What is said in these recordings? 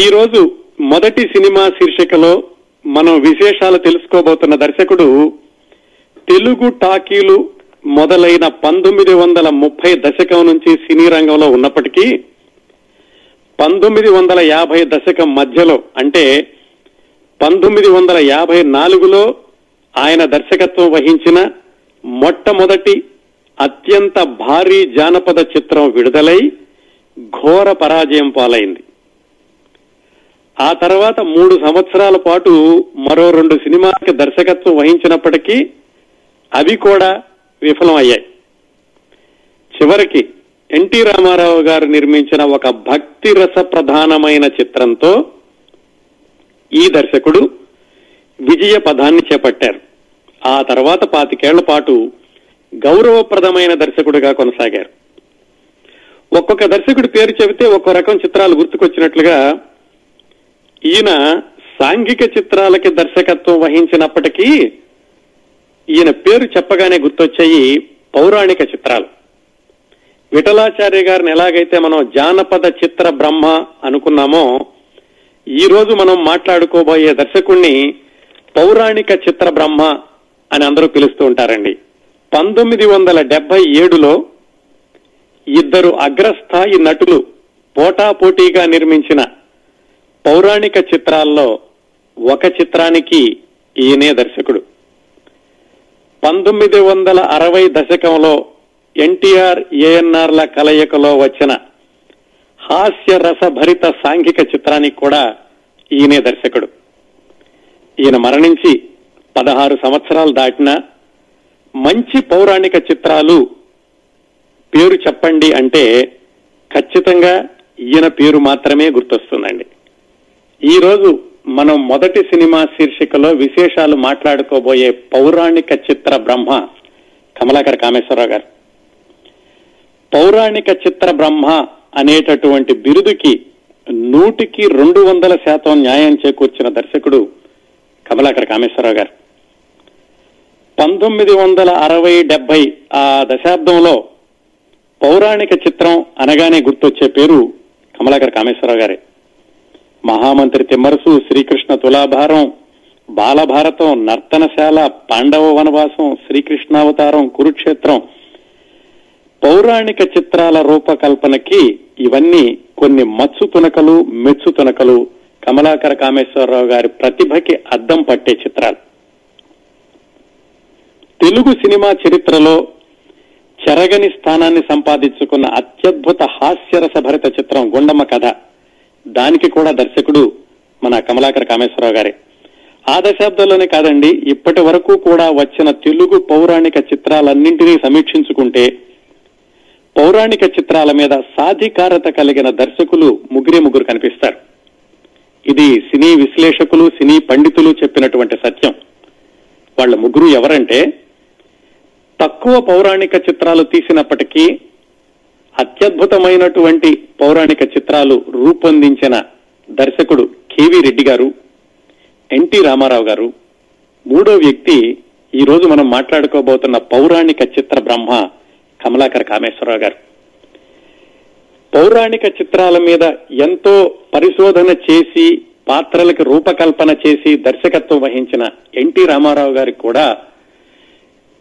ఈ రోజు మొదటి సినిమా శీర్షికలో మనం విశేషాలు తెలుసుకోబోతున్న దర్శకుడు తెలుగు టాకీలు మొదలైన పంతొమ్మిది వందల ముప్పై దశకం నుంచి సినీ రంగంలో ఉన్నప్పటికీ పంతొమ్మిది వందల యాభై దశకం మధ్యలో అంటే పంతొమ్మిది వందల యాభై నాలుగులో ఆయన దర్శకత్వం వహించిన మొట్టమొదటి అత్యంత భారీ జానపద చిత్రం విడుదలై ఘోర పరాజయం పాలైంది. ఆ తర్వాత మూడు సంవత్సరాల పాటు మరో రెండు సినిమాలకి దర్శకత్వం వహించినప్పటికీ అవి కూడా విఫలం అయ్యాయి చివరికి ఎన్టీ రామారావు గారు నిర్మించిన ఒక భక్తి రస ప్రధానమైన చిత్రంతో ఈ దర్శకుడు విజయ పదాన్ని చేపట్టారు. ఆ తర్వాత పాతికేళ్ళ పాటు గౌరవప్రదమైన దర్శకుడిగా కొనసాగారు. ఒక్కొక్క దర్శకుడి పేరు చెబితే ఒక్కో రకం చిత్రాలు గుర్తుకొచ్చినట్లుగా ఈయన సాంఘిక చిత్రాలకి దర్శకత్వం వహించినప్పటికీ ఈయన పేరు చెప్పగానే గుర్తొచ్చాయి పౌరాణిక చిత్రాలు. విఠలాచార్య గారిని ఎలాగైతే మనం జానపద చిత్ర బ్రహ్మ అనుకున్నామో ఈ రోజు మనం మాట్లాడుకోబోయే దర్శకుణ్ణి పౌరాణిక చిత్ర బ్రహ్మ అని అందరూ పిలుస్తూ ఉంటారండి. పంతొమ్మిది వందల డెబ్బై ఏడులో ఇద్దరు అగ్రస్థాయి నటులు పోటాపోటీగా నిర్మించిన పౌరాణిక చిత్రాల్లో ఒక చిత్రానికి ఈయనే దర్శకుడు. పంతొమ్మిది వందల అరవై దశకంలో ఎన్టీఆర్ ఏఎన్ఆర్ల కలయికలో వచ్చిన హాస్య రసభరిత సాంఘిక చిత్రానికి కూడా ఈయనే దర్శకుడు. ఈయన మరణించి పదహారు సంవత్సరాలు దాటినా మంచి పౌరాణిక చిత్రాలు పేరు చెప్పండి అంటే ఖచ్చితంగా ఈయన పేరు మాత్రమే గుర్తొస్తుందండి. ఈ రోజు మనం మొదటి సినిమా శీర్షికలో విశేషాలు మాట్లాడుకోబోయే పౌరాణిక చిత్ర బ్రహ్మ కమలాకర్ కామేశ్వరరావు గారు. పౌరాణిక చిత్ర బ్రహ్మ అనేటటువంటి బిరుదుకి నూటికి రెండు వందల శాతం న్యాయం చేకూర్చిన దర్శకుడు కమలాకర్ కామేశ్వరరావు గారు. పంతొమ్మిది వందల అరవై డెబ్బై ఆ దశాబ్దంలో పౌరాణిక చిత్రం అనగానే గుర్తొచ్చే పేరు కమలాకర్ కామేశ్వరరావు గారే. మహామంత్రి తిమ్మరసు శ్రీకృష్ణ తులాభారం బాలభారతం నర్తనశాల పాండవ వనవాసం శ్రీకృష్ణావతారం కురుక్షేత్రం. పౌరాణిక చిత్రాల రూపకల్పనకి ఇవన్నీ కొన్ని మత్సు తునకలు మెచ్చు తునకలు కమలాకర కామేశ్వరరావు గారి ప్రతిభకి అద్దం పట్టే చిత్రాలు. తెలుగు సినిమా చరిత్రలో చెరగని స్థానాన్ని సంపాదించుకున్న అత్యద్భుత హాస్యరసభరిత చిత్రం గుండమ్మ కథ. దానికి కూడా దర్శకుడు మన కమలాకర కామేశ్వరరావు గారే. ఆ దశాబ్దంలోనే కాదండి ఇప్పటి వరకు కూడా వచ్చిన తెలుగు పౌరాణిక చిత్రాలన్నింటినీ సమీక్షించుకుంటే పౌరాణిక చిత్రాల మీద సాధికారత కలిగిన దర్శకులు ముగ్గురే ముగ్గురు కనిపిస్తారు. ఇది సినీ విశ్లేషకులు సినీ పండితులు చెప్పినటువంటి సత్యం. వాళ్ళ ముగ్గురు ఎవరంటే తక్కువ పౌరాణిక చిత్రాలు తీసినప్పటికీ అత్యద్భుతమైనటువంటి పౌరాణిక చిత్రాలు రూపొందించిన దర్శకుడు కేవీ రెడ్డి గారు ఎన్టీ రామారావు గారు. మూడో వ్యక్తి ఈ రోజు మనం మాట్లాడుకోబోతున్న పౌరాణిక చిత్ర బ్రహ్మ కమలాకర్ కామేశ్వరరావు గారు. పౌరాణిక చిత్రాల మీద ఎంతో పరిశోధన చేసి పాత్రలకు రూపకల్పన చేసి దర్శకత్వం వహించిన ఎన్టీ రామారావు గారికి కూడా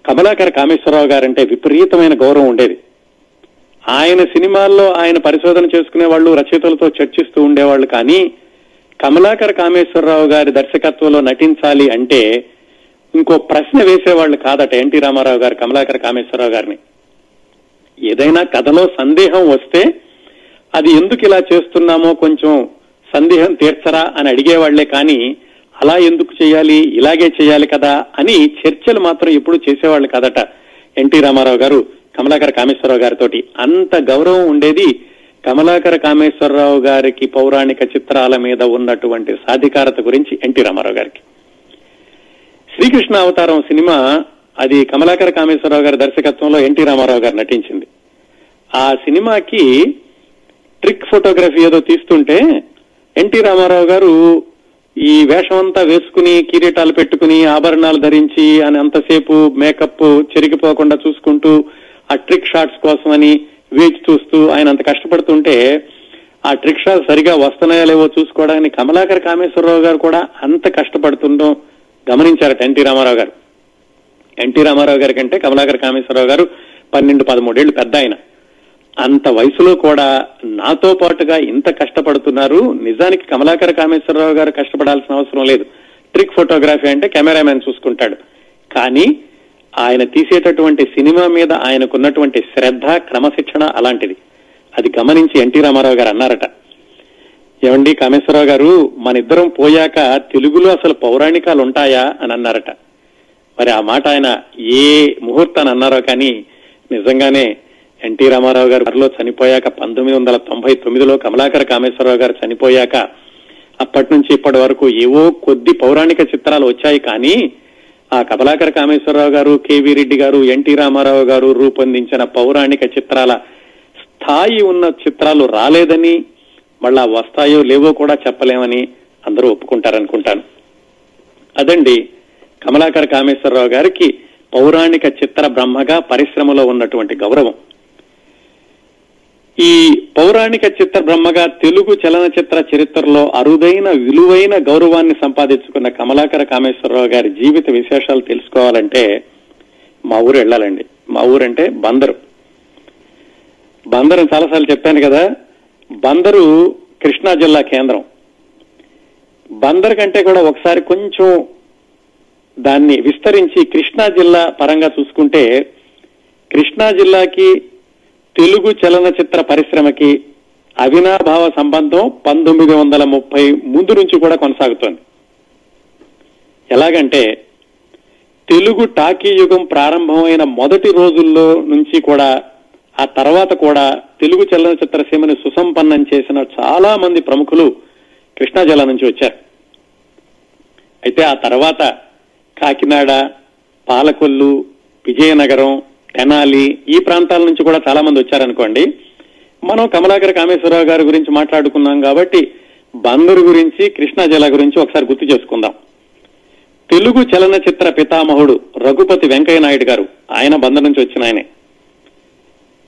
కమలాకర్ కామేశ్వరరావు గారంటే విపరీతమైన గౌరవం ఉండేది. ఆయన సినిమాల్లో ఆయన పరిశోధన చేసుకునే వాళ్ళు రచయితలతో చర్చిస్తూ ఉండేవాళ్ళు. కానీ కమలాకర కామేశ్వరరావు గారి దర్శకత్వంలో నటించాలి అంటే ఇంకో ప్రశ్న వేసేవాళ్ళు కాదట ఎన్టీ రామారావు గారు కమలాకర కామేశ్వరరావు గారిని. ఏదైనా కథలో సందేహం వస్తే అది ఎందుకు ఇలా చేస్తున్నామో కొంచెం సందేహం తీర్చరా అని అడిగేవాళ్ళే కానీ అలా ఎందుకు చేయాలి ఇలాగే చేయాలి కదా అని చర్చలు మాత్రం ఎప్పుడు చేసేవాళ్ళు కదట ఎన్టీ రామారావు గారు. కమలాకర కామేశ్వరరావు గారితో అంత గౌరవం ఉండేది కమలాకర కామేశ్వరరావు గారికి పౌరాణిక చిత్రాల మీద ఉన్నటువంటి సాధికారత గురించి ఎన్టీ రామారావు గారికి. శ్రీకృష్ణ అవతారం సినిమా అది కమలాకర కామేశ్వరరావు గారి దర్శకత్వంలో ఎన్టీ రామారావు గారు నటించింది. ఆ సినిమాకి ట్రిక్ ఫోటోగ్రఫీ ఏదో తీస్తుంటే ఎన్టీ రామారావు గారు ఈ వేషం అంతా వేసుకుని కిరీటాలు పెట్టుకుని ఆభరణాలు ధరించి అని అంతసేపు మేకప్ చెరిగిపోకుండా చూసుకుంటూ ఆ ట్రిక్ షాట్స్ కోసమని వేచి చూస్తూ ఆయన అంత కష్టపడుతుంటే ఆ ట్రిక్ షాట్ సరిగా వస్తున్నాయో లేవో చూసుకోవడానికి కమలాకర్ కామేశ్వరరావు గారు కూడా అంత కష్టపడుతుండో గమనించారట ఎన్టీ రామారావు గారు. ఎన్టీ రామారావు గారి కంటే కమలాకర్ కామేశ్వరరావు గారు పన్నెండు పదమూడేళ్ళు పెద్ద ఆయన. అంత వయసులో కూడా నాతో పాటుగా ఇంత కష్టపడుతున్నారు. నిజానికి కమలాకర్ కామేశ్వరరావు గారు కష్టపడాల్సిన అవసరం లేదు. ట్రిక్ ఫోటోగ్రఫీ అంటే కెమెరామెన్ చూసుకుంటాడు. కానీ ఆయన తీసేటటువంటి సినిమా మీద ఆయనకున్నటువంటి శ్రద్ధ క్రమశిక్షణ అలాంటిది. అది గమనించి ఎన్టీ రామారావు గారు అన్నారట. ఏమండి కామేశ్వరరావు గారు మన ఇద్దరం పోయాక తెలుగులో అసలు పౌరాణికాలు ఉంటాయా అని అన్నారట. మరి ఆ మాట ఆయన ఏ ముహూర్తాన్ని అన్నారో కానీ నిజంగానే ఎన్టీ రామారావు గారు గారిలో చనిపోయాక పంతొమ్మిది వందల తొంభై తొమ్మిదిలో కమలాకర కామేశ్వరరావు గారు చనిపోయాక అప్పటి నుంచి ఇప్పటి వరకు ఏవో కొద్ది పౌరాణిక చిత్రాలు వచ్చాయి కానీ ఆ కమలాకర కామేశ్వరరావు గారు కేవీ రెడ్డి గారు ఎన్టీ రామారావు గారు రూపొందించిన పౌరాణిక చిత్రాల స్థాయి ఉన్న చిత్రాలు రాలేదని మళ్ళా వస్తాయో లేవో కూడా చెప్పలేమని అందరూ ఒప్పుకుంటారనుకుంటాను. అదండి కమలాకర కామేశ్వరరావు గారికి పౌరాణిక చిత్ర బ్రహ్మగా పరిశ్రమలో ఉన్నటువంటి గౌరవం. ఈ పౌరాణిక చిత్ర బ్రహ్మగా తెలుగు చలనచిత్ర చరిత్రలో అరుదైన విలువైన గౌరవాన్ని సంపాదించుకున్న కమలాకర కామేశ్వరరావు గారి జీవిత విశేషాలు తెలుసుకోవాలంటే మా ఊరు వెళ్ళాలండి. మా ఊరంటే బందరు. బందరు చాలాసార్లు చెప్పాను కదా బందరు కృష్ణా జిల్లా కేంద్రం. బందర్ కంటే కూడా ఒకసారి కొంచెం దాన్ని విస్తరించి కృష్ణా జిల్లా పరంగా చూసుకుంటే కృష్ణా జిల్లాకి తెలుగు చలనచిత్ర పరిశ్రమకి అవినాభావ సంబంధం పంతొమ్మిది వందల ముప్పై ముందు నుంచి కూడా కొనసాగుతోంది. ఎలాగంటే తెలుగు టాకీ యుగం ప్రారంభమైన మొదటి రోజుల్లో నుంచి కూడా ఆ తర్వాత కూడా తెలుగు చలనచిత్ర సీమని సుసంపన్నం చేసిన చాలా మంది ప్రముఖులు కృష్ణా జిల్లా నుంచి వచ్చారు. అయితే ఆ తర్వాత కాకినాడ పాలకొల్లు విజయనగరం తెనాలి ఈ ప్రాంతాల నుంచి కూడా చాలా మంది వచ్చారనుకోండి. మనం కమలాకర కామేశ్వరరావు గారి గురించి మాట్లాడుకున్నాం కాబట్టి బందరు గురించి కృష్ణా జిల్లా గురించి ఒకసారి గుర్తు చేసుకుందాం. తెలుగు చలనచిత్ర పితామహుడు రఘుపతి వెంకయ్య నాయుడు గారు ఆయన బందర్ నుంచి వచ్చిన ఆయనే.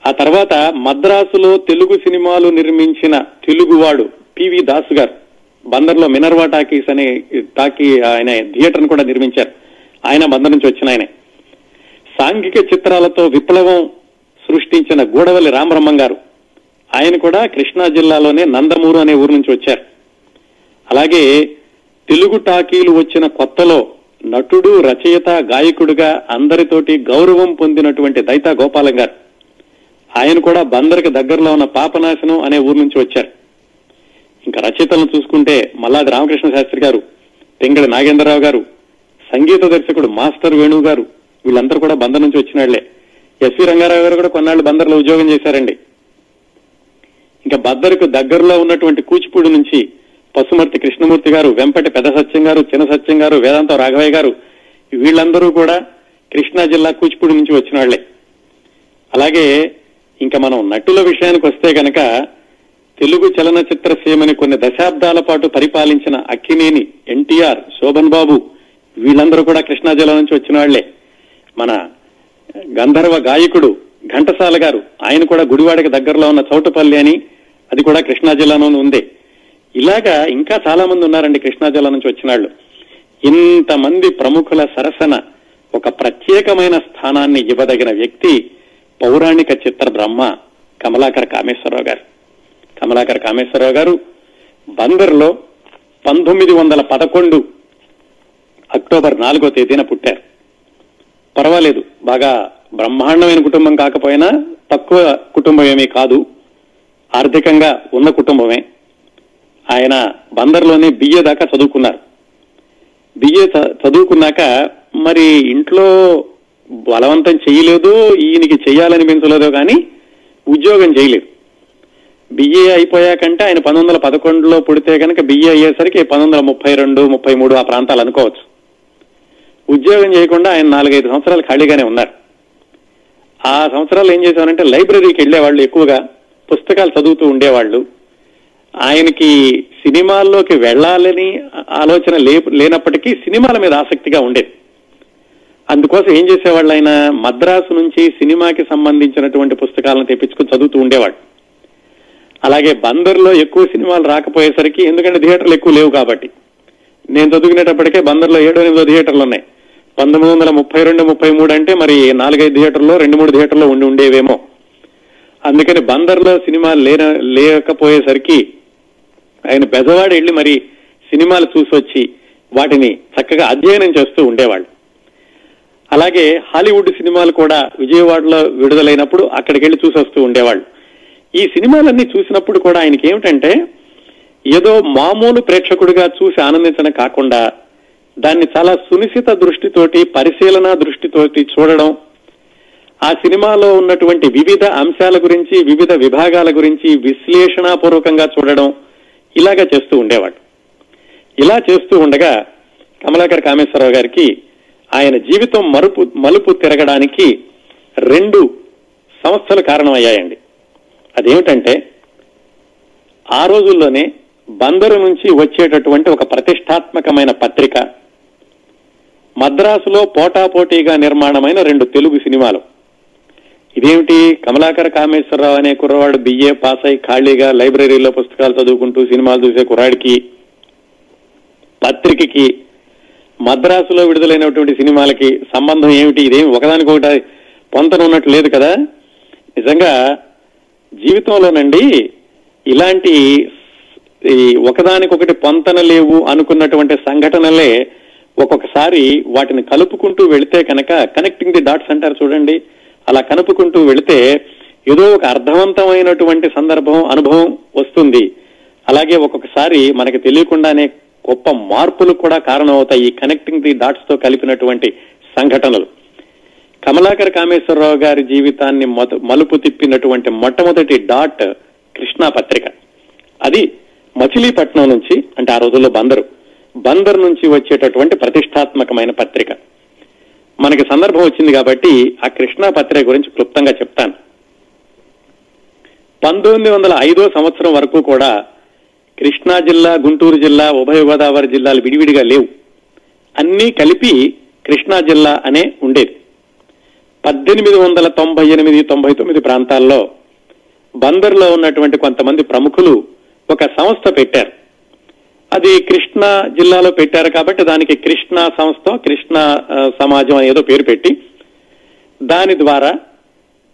ఆ తర్వాత మద్రాసులో తెలుగు సినిమాలు నిర్మించిన తెలుగువాడు పివి దాసు గారు బందర్లో మినర్వా టాకీస్ అనే టాకీ ఆయన థియేటర్ కూడా నిర్మించారు. ఆయన బందర్ నుంచి వచ్చిన ఆయనే. సాంఘిక చిత్రాలతో విప్లవం సృష్టించిన గూడవల్లి రామబ్రహ్మం గారు. ఆయన కూడా కృష్ణా జిల్లాలోనే నందమూరు అనే ఊరు నుంచి వచ్చారు. అలాగే తెలుగు టాకీలు వచ్చిన కొత్తలో నటుడు రచయిత గాయకుడిగా అందరితోటి గౌరవం పొందినటువంటి దైతా గోపాలం గారు. ఆయన కూడా బందరికి దగ్గరలో ఉన్న పాపనాశనం అనే ఊరు నుంచి వచ్చారు. ఇంకా రచయితలను చూసుకుంటే మల్లాది రామకృష్ణ శాస్త్రి గారు తెంగడి నాగేంద్రరావు గారు సంగీత దర్శకుడు మాస్టర్ వేణు గారు వీళ్ళందరూ కూడా బందర్ నుంచి వచ్చినాళ్ళే. ఎస్వి రంగారావు గారు కూడా కొన్నాళ్ళు బందర్లో ఉద్యోగం చేశారండి. ఇంకా బద్దరుకు దగ్గరలో ఉన్నటువంటి కూచిపూడి నుంచి పశుమర్తి కృష్ణమూర్తి గారు వెంపటి పెద్ద సత్యం గారు చిన్న సత్యం గారు వేదాంత రాఘవయ్య గారు వీళ్ళందరూ కూడా కృష్ణా జిల్లా కూచిపూడి నుంచి వచ్చిన వాళ్ళే అలాగే ఇంకా మనం నటుల విషయానికి వస్తే గనక తెలుగు చలనచిత్ర సీమని కొన్ని దశాబ్దాల పాటు పరిపాలించిన అక్కినేని ఎన్టీఆర్ శోభన్ బాబు వీళ్ళందరూ కూడా కృష్ణా జిల్లా నుంచి వచ్చిన వాళ్ళే మన గంధర్వ గాయకుడు ఘంటసాల గారు ఆయన కూడా గుడివాడకి దగ్గరలో ఉన్న చౌటపల్లి అని అది కూడా కృష్ణా జిల్లాలోనూ ఉంది. ఇలాగా ఇంకా చాలా మంది ఉన్నారండి కృష్ణా జిల్లా నుంచి వచ్చిన వాళ్ళు. ఇంతమంది ప్రముఖుల సరసన ఒక ప్రత్యేకమైన స్థానాన్ని ఇవ్వదగిన వ్యక్తి పౌరాణిక చిత్ర బ్రహ్మ కమలాకర కామేశ్వరరావు గారు. కమలాకర కామేశ్వరరావు గారు బందర్లో పంతొమ్మిది వందల పదకొండు అక్టోబర్ నాలుగో తేదీన పుట్టారు. పర్వాలేదు. బాగా బ్రహ్మాండమైన కుటుంబం కాకపోయినా తక్కువ కుటుంబం ఏమీ కాదు. ఆర్థికంగా ఉన్న కుటుంబమే. ఆయన బందర్లోనే బిఏ దాకా చదువుకున్నారు. బిఏ చదువుకున్నాక మరి ఇంట్లో బలవంతం చేయలేదు ఈయనకి చెయ్యాలని కానీ ఉద్యోగం చేయలేదు. బిఏ అయిపోయాకంటే ఆయన పంతొమ్మిది వందల పదకొండులో పుడితే కనుక బిఏ అయ్యేసరికి పంతొమ్మిది వందల ముప్పై రెండు ముప్పై మూడు ఆ ప్రాంతాలు అనుకోవచ్చు. ఉద్యోగం చేయకుండా ఆయన నాలుగైదు సంవత్సరాలు ఖాళీగానే ఉన్నారు. ఆ సంవత్సరాలు ఏం చేశారంటే లైబ్రరీకి వెళ్ళేవాళ్ళు ఎక్కువగా పుస్తకాలు చదువుతూ ఉండేవాళ్ళు. ఆయనకి సినిమాల్లోకి వెళ్ళాలని ఆలోచన లే లేనప్పటికీ సినిమాల మీద ఆసక్తిగా ఉండేది. అందుకోసం ఏం చేసేవాళ్ళు ఆయన? మద్రాసు నుంచి సినిమాకి సంబంధించినటువంటి పుస్తకాలను తెప్పించుకుని చదువుతూ ఉండేవాడు అలాగే బందర్లో ఎక్కువ సినిమాలు రాకపోయేసరికి ఎందుకంటే థియేటర్లు ఎక్కువ లేవు కాబట్టి. నేను చదువుకునేటప్పటికే బందర్లో ఏడో ఎనిమిదో థియేటర్లు ఉన్నాయి. పంతొమ్మిది వందల ముప్పై రెండు ముప్పై మూడు అంటే మరి నాలుగైదు థియేటర్లో రెండు మూడు థియేటర్లో ఉండి ఉండేవేమో. అందుకని బందర్లో సినిమాలు లేన లేకపోయేసరికి ఆయన బెజవాడ వెళ్ళి మరి సినిమాలు చూసి వచ్చి వాటిని చక్కగా అధ్యయనం చేస్తూ ఉండేవాళ్ళు. అలాగే హాలీవుడ్ సినిమాలు కూడా విజయవాడలో విడుదలైనప్పుడు అక్కడికి వెళ్ళి చూసొస్తూ ఉండేవాళ్ళు. ఈ సినిమాలన్నీ చూసినప్పుడు కూడా ఆయనకి ఏమిటంటే ఏదో మామూలు ప్రేక్షకుడిగా చూసి ఆనందించడం కాకుండా దాన్ని చాలా సునిశిత దృష్టితోటి పరిశీలన దృష్టితోటి చూడడం ఆ సినిమాలో ఉన్నటువంటి వివిధ అంశాల గురించి వివిధ విభాగాల గురించి విశ్లేషణాపూర్వకంగా చూడడం ఇలాగా చేస్తూ ఉండేవాడు. ఇలా చేస్తూ ఉండగా కమలాకర్ కామేశ్వరరావు గారికి ఆయన జీవితం మరుపు మలుపు తిరగడానికి రెండు సంస్థలు కారణమయ్యాయండి. అదేమిటంటే ఆ రోజుల్లోనే బందరు నుంచి వచ్చేటటువంటి ఒక ప్రతిష్టాత్మకమైన పత్రిక మద్రాసులో పోటాపోటీగా నిర్మాణమైన రెండు తెలుగు సినిమాలు. ఇదేమిటి? కమలాకర కామేశ్వరరావు అనే కుర్రవాడు బిఏ పాస్ అయి ఖాళీగా లైబ్రరీలో పుస్తకాలు చదువుకుంటూ సినిమాలు చూసే కుర్రాడికి పత్రికకి మద్రాసులో విడుదలైనటువంటి సినిమాలకి సంబంధం ఏమిటి? ఇదేమి ఒకదానికొకటి పొంతన ఉన్నట్టు లేదు కదా? నిజంగా జీవితంలోనండి ఇలాంటి ఈ ఒకదానికొకటి పొంతన లేవు అనుకున్నటువంటి సంఘటనలే ఒక్కొక్కసారి వాటిని కలుపుకుంటూ వెళితే కనుక కనెక్టింగ్ ది డాట్స్ అంటారు చూడండి. అలా కలుపుకుంటూ వెళితే ఏదో ఒక అర్థవంతమైనటువంటి సందర్భం అనుభవం వస్తుంది. అలాగే ఒక్కొక్కసారి మనకి తెలియకుండానే గొప్ప మార్పులు కూడా కారణమవుతాయి ఈ కనెక్టింగ్ ది డాట్స్తో కలిపినటువంటి సంఘటనలు. కమలాకర్ కామేశ్వరరావు గారి జీవితాన్ని మలుపు తిప్పినటువంటి మొట్టమొదటి డాట్ కృష్ణా పత్రిక. అది మచిలీపట్నం నుంచి అంటే ఆ రోజుల్లో బందరు. బందర్ నుంచి వచ్చేటటువంటి ప్రతిష్టాత్మకమైన పత్రిక. మనకి సందర్భం వచ్చింది కాబట్టి ఆ కృష్ణా పత్రిక గురించి క్లుప్తంగా చెప్తాను. పంతొమ్మిది వందల ఐదో సంవత్సరం వరకు కూడా కృష్ణా జిల్లా గుంటూరు జిల్లా ఉభయ గోదావరి జిల్లాలు విడివిడిగా లేవు. అన్నీ కలిపి కృష్ణా జిల్లా అనే ఉండేది. పద్దెనిమిది వందల తొంభై ఎనిమిది తొంభై తొమ్మిది ప్రాంతాల్లో బందర్లో ఉన్నటువంటి కొంతమంది ప్రముఖులు ఒక సంస్థ పెట్టారు. అది కృష్ణా జిల్లాలో పెట్టారు కాబట్టి దానికి కృష్ణా సంస్థ కృష్ణా సమాజం అనేదో పేరు పెట్టి దాని ద్వారా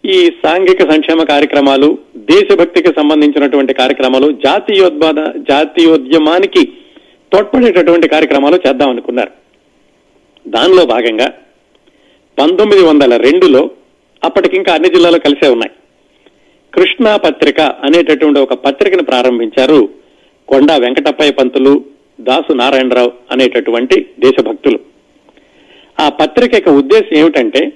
ఈ సాంఘిక సంక్షేమ కార్యక్రమాలు దేశభక్తికి సంబంధించినటువంటి కార్యక్రమాలు జాతీయోద్బాద జాతీయోద్యమానికి తోడ్పడేటటువంటి కార్యక్రమాలు చేద్దామనుకున్నారు దానిలో భాగంగా పంతొమ్మిది వందల రెండులో అప్పటికింకా అన్ని జిల్లాలు కలిసే ఉన్నాయి. కృష్ణా పత్రిక అనేటటువంటి ఒక పత్రికను ప్రారంభించారు కొండా వెంకటప్పయ్య పంతులు దాసు నారాయణరావు అనేటటువంటి దేశభక్తులు. ఆ పత్రిక యొక్క ఉద్దేశం ఏమిటంటే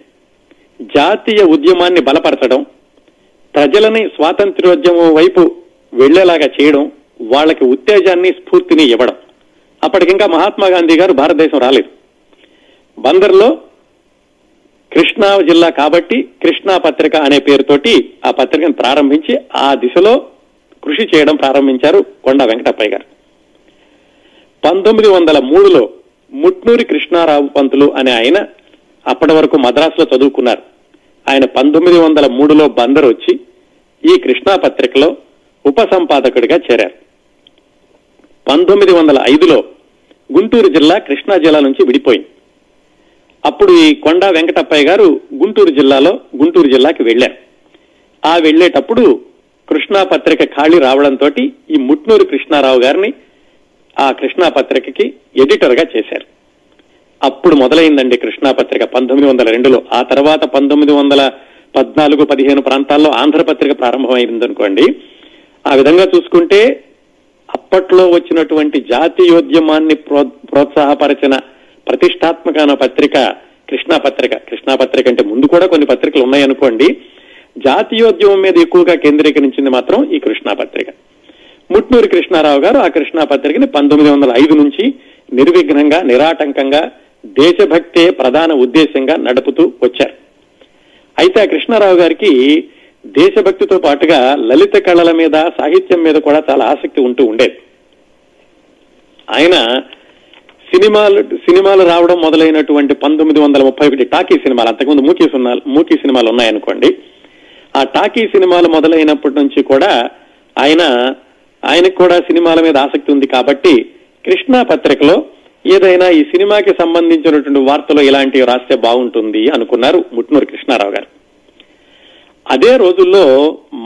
జాతీయ ఉద్యమాన్ని బలపరచడం ప్రజలని స్వాతంత్ర్యోద్యమం వైపు వెళ్ళేలాగా చేయడం వాళ్ళకి ఉత్తేజాన్ని స్ఫూర్తిని ఇవ్వడం. అప్పటికింకా మహాత్మా గాంధీ గారు భారతదేశం రాలేదు. బందర్లో కృష్ణా జిల్లా కాబట్టి కృష్ణా పత్రిక అనే పేరుతోటి ఆ పత్రికను ప్రారంభించి ఆ దిశలో కృషి చేయడం ప్రారంభించారు కొండ వెంకటప్పయ్య గారు. పంతొమ్మిది వందల మూడులో ముట్నూరి కృష్ణారావు పంతులు అనే ఆయన అప్పటి వరకు మద్రాసులో చదువుకున్నారు. ఆయన పంతొమ్మిది వందల మూడులో బందర్ వచ్చి ఈ కృష్ణా పత్రికలో ఉపసంపాదకుడిగా చేరారు. పంతొమ్మిది వందల ఐదులో గుంటూరు జిల్లా కృష్ణా జిల్లా నుంచి విడిపోయింది. అప్పుడు ఈ కొండా వెంకటప్పయ్య గారు గుంటూరు జిల్లాలో గుంటూరు జిల్లాకి వెళ్ళారు ఆ వెళ్ళేటప్పుడు కృష్ణా పత్రిక ఖాళీ రావడంతో ఈ ముట్నూరు కృష్ణారావు గారిని ఆ కృష్ణా పత్రికకి ఎడిటర్గా చేశారు. అప్పుడు మొదలైందండి కృష్ణా పత్రిక పంతొమ్మిది వందల రెండులో. ఆ తర్వాత పంతొమ్మిది వందల పద్నాలుగు పదిహేను ప్రాంతాల్లో ఆంధ్రపత్రిక ప్రారంభమైందనుకోండి ఆ విధంగా చూసుకుంటే అప్పట్లో వచ్చినటువంటి జాతీయోద్యమాన్ని ప్రో- ప్రోత్సాహపరిచిన ప్రతిష్టాత్మకమైన పత్రిక కృష్ణా పత్రిక. కృష్ణా పత్రిక అంటే ముందు కూడా కొన్ని పత్రికలు ఉన్నాయనుకోండి జాతీయోద్యమం మీద ఎక్కువగా కేంద్రీకరించింది మాత్రం ఈ కృష్ణా పత్రిక. ముట్నూరి కృష్ణారావు గారు ఆ కృష్ణా పత్రికని పంతొమ్మిది వందల ఐదు నుంచి నిర్విఘ్నంగా నిరాటంకంగా దేశభక్తే ప్రధాన ఉద్దేశంగా నడుపుతూ వచ్చారు. అయితే ఆ కృష్ణారావు గారికి దేశభక్తితో పాటుగా లలిత కళల మీద సాహిత్యం మీద కూడా చాలా ఆసక్తి ఉంటూ ఉండేది. ఆయన సినిమాలు సినిమాలు రావడం మొదలైనటువంటి పంతొమ్మిది వందల ముప్పై ఒకటి టాకీ సినిమాలు అంతకుముందు మూకీ సినిమాలు మూకీ సినిమాలు ఉన్నాయనుకోండి ఆ టాకీ సినిమాలు మొదలైనప్పటి నుంచి కూడా ఆయన ఆయనకు కూడా సినిమాల మీద ఆసక్తి ఉంది కాబట్టి కృష్ణా పత్రికలో ఏదైనా ఈ సినిమాకి సంబంధించినటువంటి వార్తలు ఇలాంటివి రాస్తే బాగుంటుంది అనుకున్నారు ముట్నూరు కృష్ణారావు గారు. అదే రోజుల్లో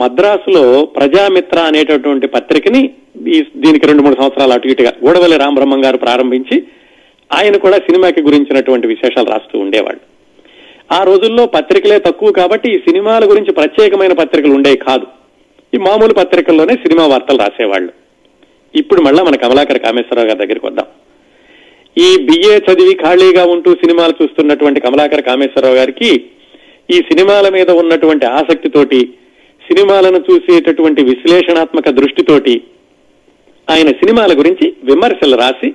మద్రాసులో ప్రజామిత్ర అనేటటువంటి పత్రికని దీనికి రెండు మూడు సంవత్సరాలు అటు ఇటుగా గూడవల్లి రామబ్రహ్మం గారు ప్రారంభించి ఆయన కూడా సినిమాకి గురించినటువంటి విశేషాలు రాస్తూ ఉండేవాడు ఆ రోజుల్లో పత్రికలే తక్కువ కాబట్టి ఈ సినిమాల గురించి ప్రత్యేకమైన పత్రికలు ఉండేవి కాదు. ఈ మామూలు పత్రికల్లోనే సినిమా వార్తలు రాసేవాళ్ళు. ఇప్పుడు మళ్ళా మన కమలాకర కామేశ్వరరావు గారి దగ్గరికి వద్దాం. ఈ బిఏ చదివి ఖాళీగా ఉంటూ సినిమాలు చూస్తున్నటువంటి కమలాకర కామేశ్వరరావు గారికి ఈ సినిమాల మీద ఉన్నటువంటి ఆసక్తితోటి సినిమాలను చూసేటటువంటి విశ్లేషణాత్మక దృష్టితోటి ఆయన సినిమాల గురించి విమర్శలు రాసి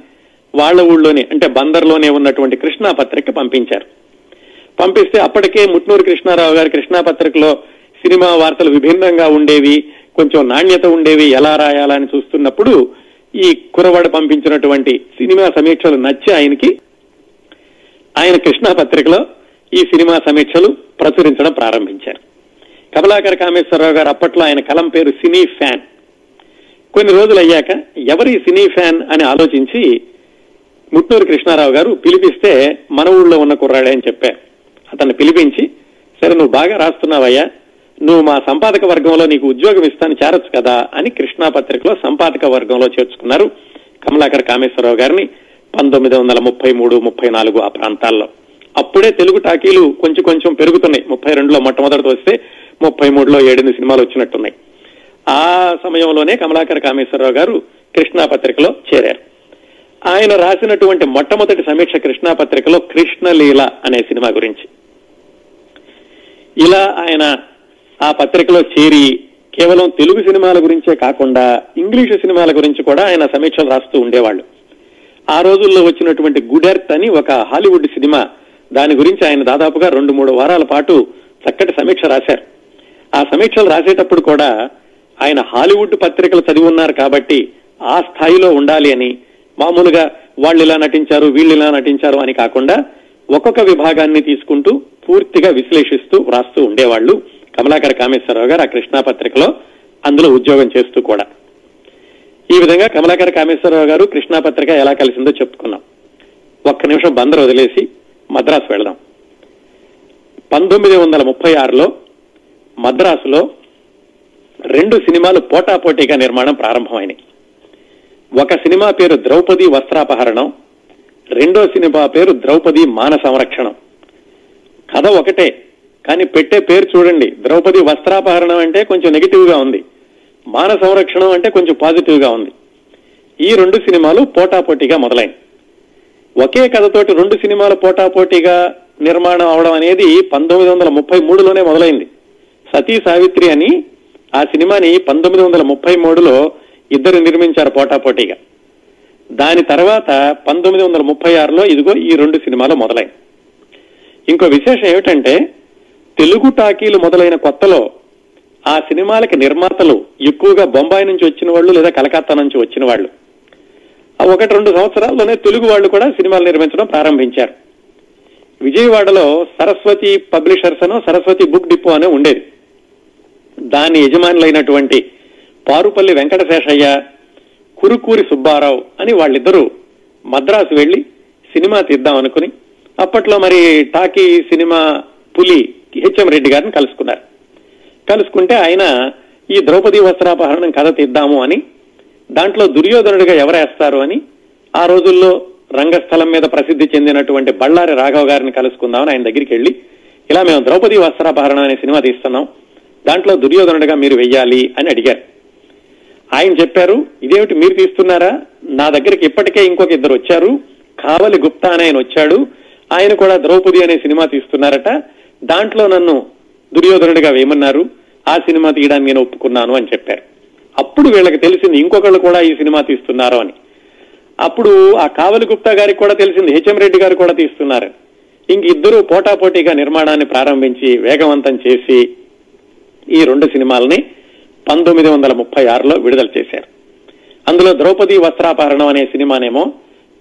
వాళ్ళ ఊళ్ళోనే అంటే బందర్లోనే ఉన్నటువంటి కృష్ణా పత్రిక పంపించారు. పంపిస్తే అప్పటికే ముట్నూరు కృష్ణారావు గారి కృష్ణా పత్రికలో సినిమా వార్తలు విభిన్నంగా ఉండేవి కొంచెం నాణ్యత ఉండేవి ఎలా రాయాలని చూస్తున్నప్పుడు ఈ కురవాడ పంపించినటువంటి సినిమా సమీక్షలు నచ్చి ఆయనకి ఆయన కృష్ణా పత్రికలో ఈ సినిమా సమీక్షలు ప్రచురించడం ప్రారంభించారు. కమలాకర కామేశ్వరరావు గారు అప్పట్లో ఆయన కలం పేరు సినీ ఫ్యాన్. కొన్ని రోజులు అయ్యాక ఎవరి సినీ ఫ్యాన్ అని ఆలోచించి ముట్నూరు కృష్ణారావు గారు పిలిపిస్తే మన ఊళ్ళో ఉన్న కుర్రాడే అని చెప్పారు. అతన్ని పిలిపించి సరే నువ్వు బాగా రాస్తున్నావయ్యా. నువ్వు మా సంపాదక వర్గంలో నీకు ఉద్యోగం ఇస్తాను చేరొచ్చు కదా అని కృష్ణా పత్రికలో సంపాదక వర్గంలో చేర్చుకున్నారు కమలాకర్ కామేశ్వరరావు గారిని పంతొమ్మిది వందల ముప్పై మూడు ముప్పై నాలుగు ఆ ప్రాంతాల్లో. అప్పుడే తెలుగు టాకీలు కొంచెం కొంచెం పెరుగుతున్నాయి. ముప్పై రెండులో మొట్టమొదటి వస్తే ముప్పై మూడులో ఏడెనిమిది సినిమాలు వచ్చినట్టున్నాయి. ఆ సమయంలోనే కమలాకర్ కామేశ్వరరావు గారు కృష్ణా పత్రికలో చేరారు. ఆయన రాసినటువంటి మొట్టమొదటి సమీక్ష కృష్ణా పత్రికలో కృష్ణలీల అనే సినిమా గురించి. ఇలా ఆయన ఆ పత్రికలో చేరి కేవలం తెలుగు సినిమాల గురించే కాకుండా ఇంగ్లీషు సినిమాల గురించి కూడా ఆయన సమీక్షలు రాస్తూ ఉండేవాళ్ళు. ఆ రోజుల్లో వచ్చినటువంటి గుడెర్త్ అని ఒక హాలీవుడ్ సినిమా దాని గురించి ఆయన దాదాపుగా రెండు మూడు వారాల పాటు చక్కటి సమీక్ష రాశారు. ఆ సమీక్షలు రాసేటప్పుడు కూడా ఆయన హాలీవుడ్ పత్రికలు చదివి ఉన్నారు కాబట్టి ఆ స్థాయిలో ఉండాలి అని మామూలుగా వాళ్ళు ఇలా నటించారు వీళ్ళు ఇలా నటించారు అని కాకుండా ఒక్కొక్క విభాగాన్ని తీసుకుంటూ పూర్తిగా విశ్లేషిస్తూ వ్రాస్తూ ఉండేవాళ్ళు కమలాకర కామేశ్వరరావు గారు ఆ కృష్ణా పత్రికలో అందులో ఉద్యోగం చేస్తూ కూడా. ఈ విధంగా కమలాకర కామేశ్వరరావు గారు కృష్ణా పత్రిక ఎలా కలిసిందో చెప్పుకున్నాం. ఒక్క నిమిషం బందర్ వదిలేసి మద్రాసు వెళదాం. పంతొమ్మిది వందల ముప్పై ఆరులో మద్రాసులో రెండు సినిమాలు పోటాపోటీగా నిర్మాణం ప్రారంభమైనాయి. ఒక సినిమా పేరు ద్రౌపది వస్త్రాపహరణం రెండో సినిమా పేరు ద్రౌపది మాన సంరక్షణం. కథ ఒకటే కానీ పెట్టే పేరు చూడండి. ద్రౌపది వస్త్రాపహరణం అంటే కొంచెం నెగిటివ్గా ఉంది. మాన సంరక్షణం అంటే కొంచెం పాజిటివ్గా ఉంది. ఈ రెండు సినిమాలు పోటాపోటీగా మొదలైంది ఒకే కథతోటి రెండు సినిమాలు పోటాపోటీగా నిర్మాణం అవడం అనేది పంతొమ్మిది వందల ముప్పై మూడులోనే మొదలైంది. సతీ సావిత్రి అని ఆ సినిమాని పంతొమ్మిది వందల ముప్పై మూడులో ఇద్దరు నిర్మించారు పోటాపోటీగా. దాని తర్వాత పంతొమ్మిది వందల ముప్పై ఆరులో ఇదిగో ఈ రెండు సినిమాలు మొదలైంది ఇంకో విశేషం ఏమిటంటే తెలుగు టాకీలు మొదలైన కొత్తలో ఆ సినిమాలకి నిర్మాతలు ఎక్కువగా బొంబాయి నుంచి వచ్చిన వాళ్ళు లేదా కలకత్తా నుంచి వచ్చిన వాళ్ళు. ఒకటి రెండు సంవత్సరాల్లోనే తెలుగు వాళ్ళు కూడా సినిమాలు నిర్మించడం ప్రారంభించారు. విజయవాడలో సరస్వతి పబ్లిషర్స్ అను సరస్వతి బుక్ డిపో అనే ఉండేది. దాని యజమానులైనటువంటి పారుపల్లి వెంకటశేషయ్య కురుకూరి సుబ్బారావు అని వాళ్ళిద్దరూ మద్రాసు వెళ్ళి సినిమా తీద్దాం అనుకుని అప్పట్లో మరి టాకీ సినిమా పులి హెచ్ఎం రెడ్డి గారిని కలుసుకున్నారు. కలుసుకుంటే ఆయన ఈ ద్రౌపది వస్త్రాపహరణం కథ తీద్దాము అని దాంట్లో దుర్యోధనుడిగా ఎవరేస్తారు అని ఆ రోజుల్లో రంగస్థలం మీద ప్రసిద్ధి చెందినటువంటి బళ్ళారి రాఘవ గారిని కలుసుకుందామని ఆయన దగ్గరికి వెళ్ళి ఇలా మేము ద్రౌపది వస్త్రాపహరణం అనే సినిమా తీస్తున్నాం దాంట్లో దుర్యోధనుడిగా మీరు వెయ్యాలి అని అడిగారు. ఆయన చెప్పారు ఇదేమిటి మీరు తీస్తున్నారా? నా దగ్గరికి ఇప్పటికే ఇంకొక ఇద్దరు వచ్చారు. కావలి గుప్తా అని ఆయన వచ్చాడు. ఆయన కూడా ద్రౌపది అనే సినిమా తీస్తున్నారట. దాంట్లో నన్ను దుర్యోధనుడిగా వేయమన్నారు. ఆ సినిమా తీయడానికి నేను ఒప్పుకున్నాను అని చెప్పారు. అప్పుడు వీళ్ళకి తెలిసింది ఇంకొకళ్ళు కూడా ఈ సినిమా తీస్తున్నారు అని. అప్పుడు ఆ కావలి గుప్తా గారికి కూడా తెలిసింది హెచ్ఎం రెడ్డి గారు కూడా తీస్తున్నారు. ఇంక ఇద్దరు పోటాపోటీగా నిర్మాణాన్ని ప్రారంభించి వేగవంతం చేసి ఈ రెండు సినిమాలని పంతొమ్మిది వందల ముప్పై ఆరులో విడుదల చేశారు. అందులో ద్రౌపది వస్త్రాపహరణం అనే సినిమానేమో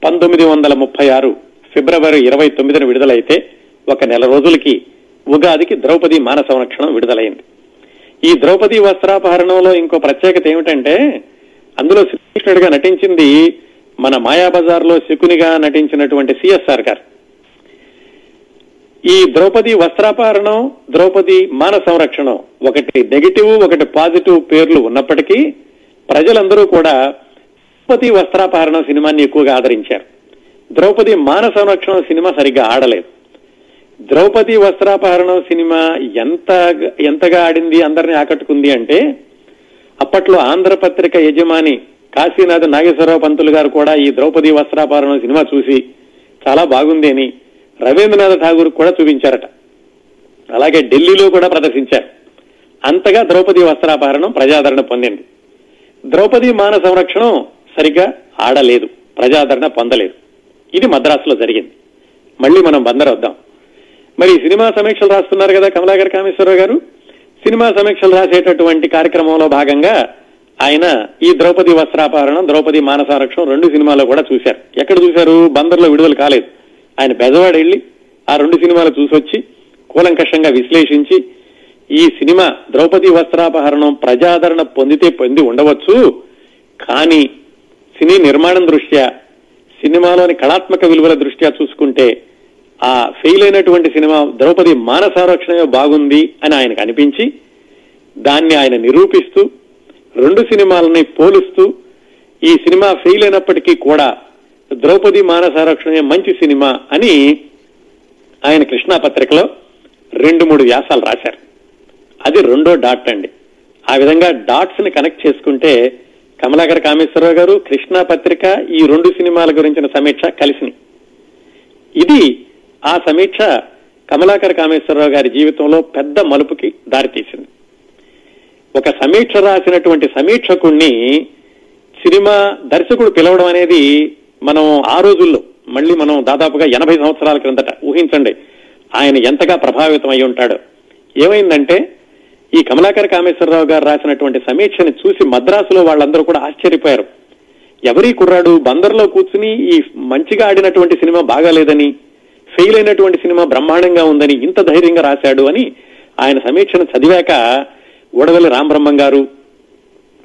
పంతొమ్మిది వందల ముప్పై ఆరు ఫిబ్రవరి ఇరవై తొమ్మిదిన విడుదలైతే ఒక నెల రోజులకి ఉగాదికి ద్రౌపది మాన సంరక్షణం విడుదలైంది. ఈ ద్రౌపది వస్త్రాపహరణంలో ఇంకో ప్రత్యేకత ఏమిటంటే అందులో శ్రీకృష్ణుడిగా నటించింది మన మాయాబజార్లో శకునిగా నటించినటువంటి సిఎస్ఆర్ గారు. ఈ ద్రౌపది వస్త్రాపహరణం ద్రౌపది మాన సంరక్షణం. ఒకటి నెగిటివ్ ఒకటి పాజిటివ్ పేర్లు ఉన్నప్పటికీ ప్రజలందరూ కూడా ద్రౌపది వస్త్రాపహరణం సినిమాని ఎక్కువగా ఆదరించారు. ద్రౌపది మాన సంరక్షణ సినిమా సరిగ్గా ఆడలేదు. ద్రౌపది వస్త్రాపహరణం సినిమా ఎంత ఎంతగా ఆడింది అందరినీ ఆకట్టుకుంది అంటే అప్పట్లో ఆంధ్రపత్రిక యజమాని కాశీనాథ్ నాగేశ్వరరావు పంతులు గారు కూడా ఈ ద్రౌపది వస్త్రాపహరణం సినిమా చూసి చాలా బాగుంది అని రవీంద్రనాథ్ ఠాగూర్ కూడా చూపించారట. అలాగే ఢిల్లీలో కూడా ప్రదర్శించారు. అంతగా ద్రౌపది వస్త్రాపహరణం ప్రజాదరణ పొందింది. ద్రౌపది మాన సంరక్షణం సరిగ్గా ఆడలేదు. ప్రజాదరణ పొందలేదు. ఇది మద్రాసులో జరిగింది. మళ్ళీ మనం బందర్ వద్దాం. మరి సినిమా సమీక్షలు రాస్తున్నారు కదా కమలాకర్ కామేశ్వరరావు గారు? సినిమా సమీక్షలు రాసేటటువంటి కార్యక్రమంలో భాగంగా ఆయన ఈ ద్రౌపది వస్త్రాపహరణం ద్రౌపది మాన సంరక్షణం రెండు సినిమాలో కూడా చూశారు. ఎక్కడ చూశారు? బందర్లో విడుదల కాలేదు. ఆయన బెజవాడ వెళ్ళి ఆ రెండు సినిమాలు చూసొచ్చి కూలంకషంగా విశ్లేషించి ఈ సినిమా ద్రౌపది వస్త్రాపహరణం ప్రజాదరణ పొందితే పొంది ఉండవచ్చు కానీ సినీ నిర్మాణం దృష్ట్యా సినిమాలోని కళాత్మక విలువల దృష్ట్యా చూసుకుంటే ఆ ఫెయిల్ అయినటువంటి సినిమా ద్రౌపది మానసారక్షణమే బాగుంది అని ఆయనకు అనిపించి దాన్ని ఆయన నిరూపిస్తూ రెండు సినిమాలని పోలుస్తూ ఈ సినిమా ఫెయిల్ అయినప్పటికీ కూడా ద్రౌపది మానసారక్షణమే మంచి సినిమా అని ఆయన కృష్ణా పత్రికలో రెండు మూడు వ్యాసాలు రాశారు. అది రెండో డాట్ అండి. ఆ విధంగా డాట్స్ని కనెక్ట్ చేసుకుంటే కమలాకర కామేశ్వరరావు గారు కృష్ణా పత్రిక ఈ రెండు సినిమాల గురించిన సమీక్ష కలిసినాయి. ఇది ఆ సమీక్ష కమలాకర కామేశ్వరరావు గారి జీవితంలో పెద్ద మలుపుకి దారితీసింది. ఒక సమీక్ష రాసినటువంటి సమీక్షకుణ్ణి సినిమా దర్శకుడు పిలవడం అనేది మనం ఆ రోజుల్లో మళ్ళీ మనం దాదాపుగా ఎనభై సంవత్సరాల క్రిందట ఊహించండి ఆయన ఎంతగా ప్రభావితం అయి ఉంటాడు. ఏమైందంటే ఈ కమలాకర్ కామేశ్వరరావు గారు రాసినటువంటి సమీక్షని చూసి మద్రాసులో వాళ్ళందరూ కూడా ఆశ్చర్యపోయారు. ఎవరి కుర్రాడు బందర్లో కూర్చుని ఈ మంచిగా ఆడినటువంటి సినిమా బాగాలేదని ఫెయిల్ అయినటువంటి సినిమా బ్రహ్మాండంగా ఉందని ఇంత ధైర్యంగా రాశాడు అని ఆయన సమీక్షను చదివాక ఉడవల్లి రామబ్రహ్మం గారు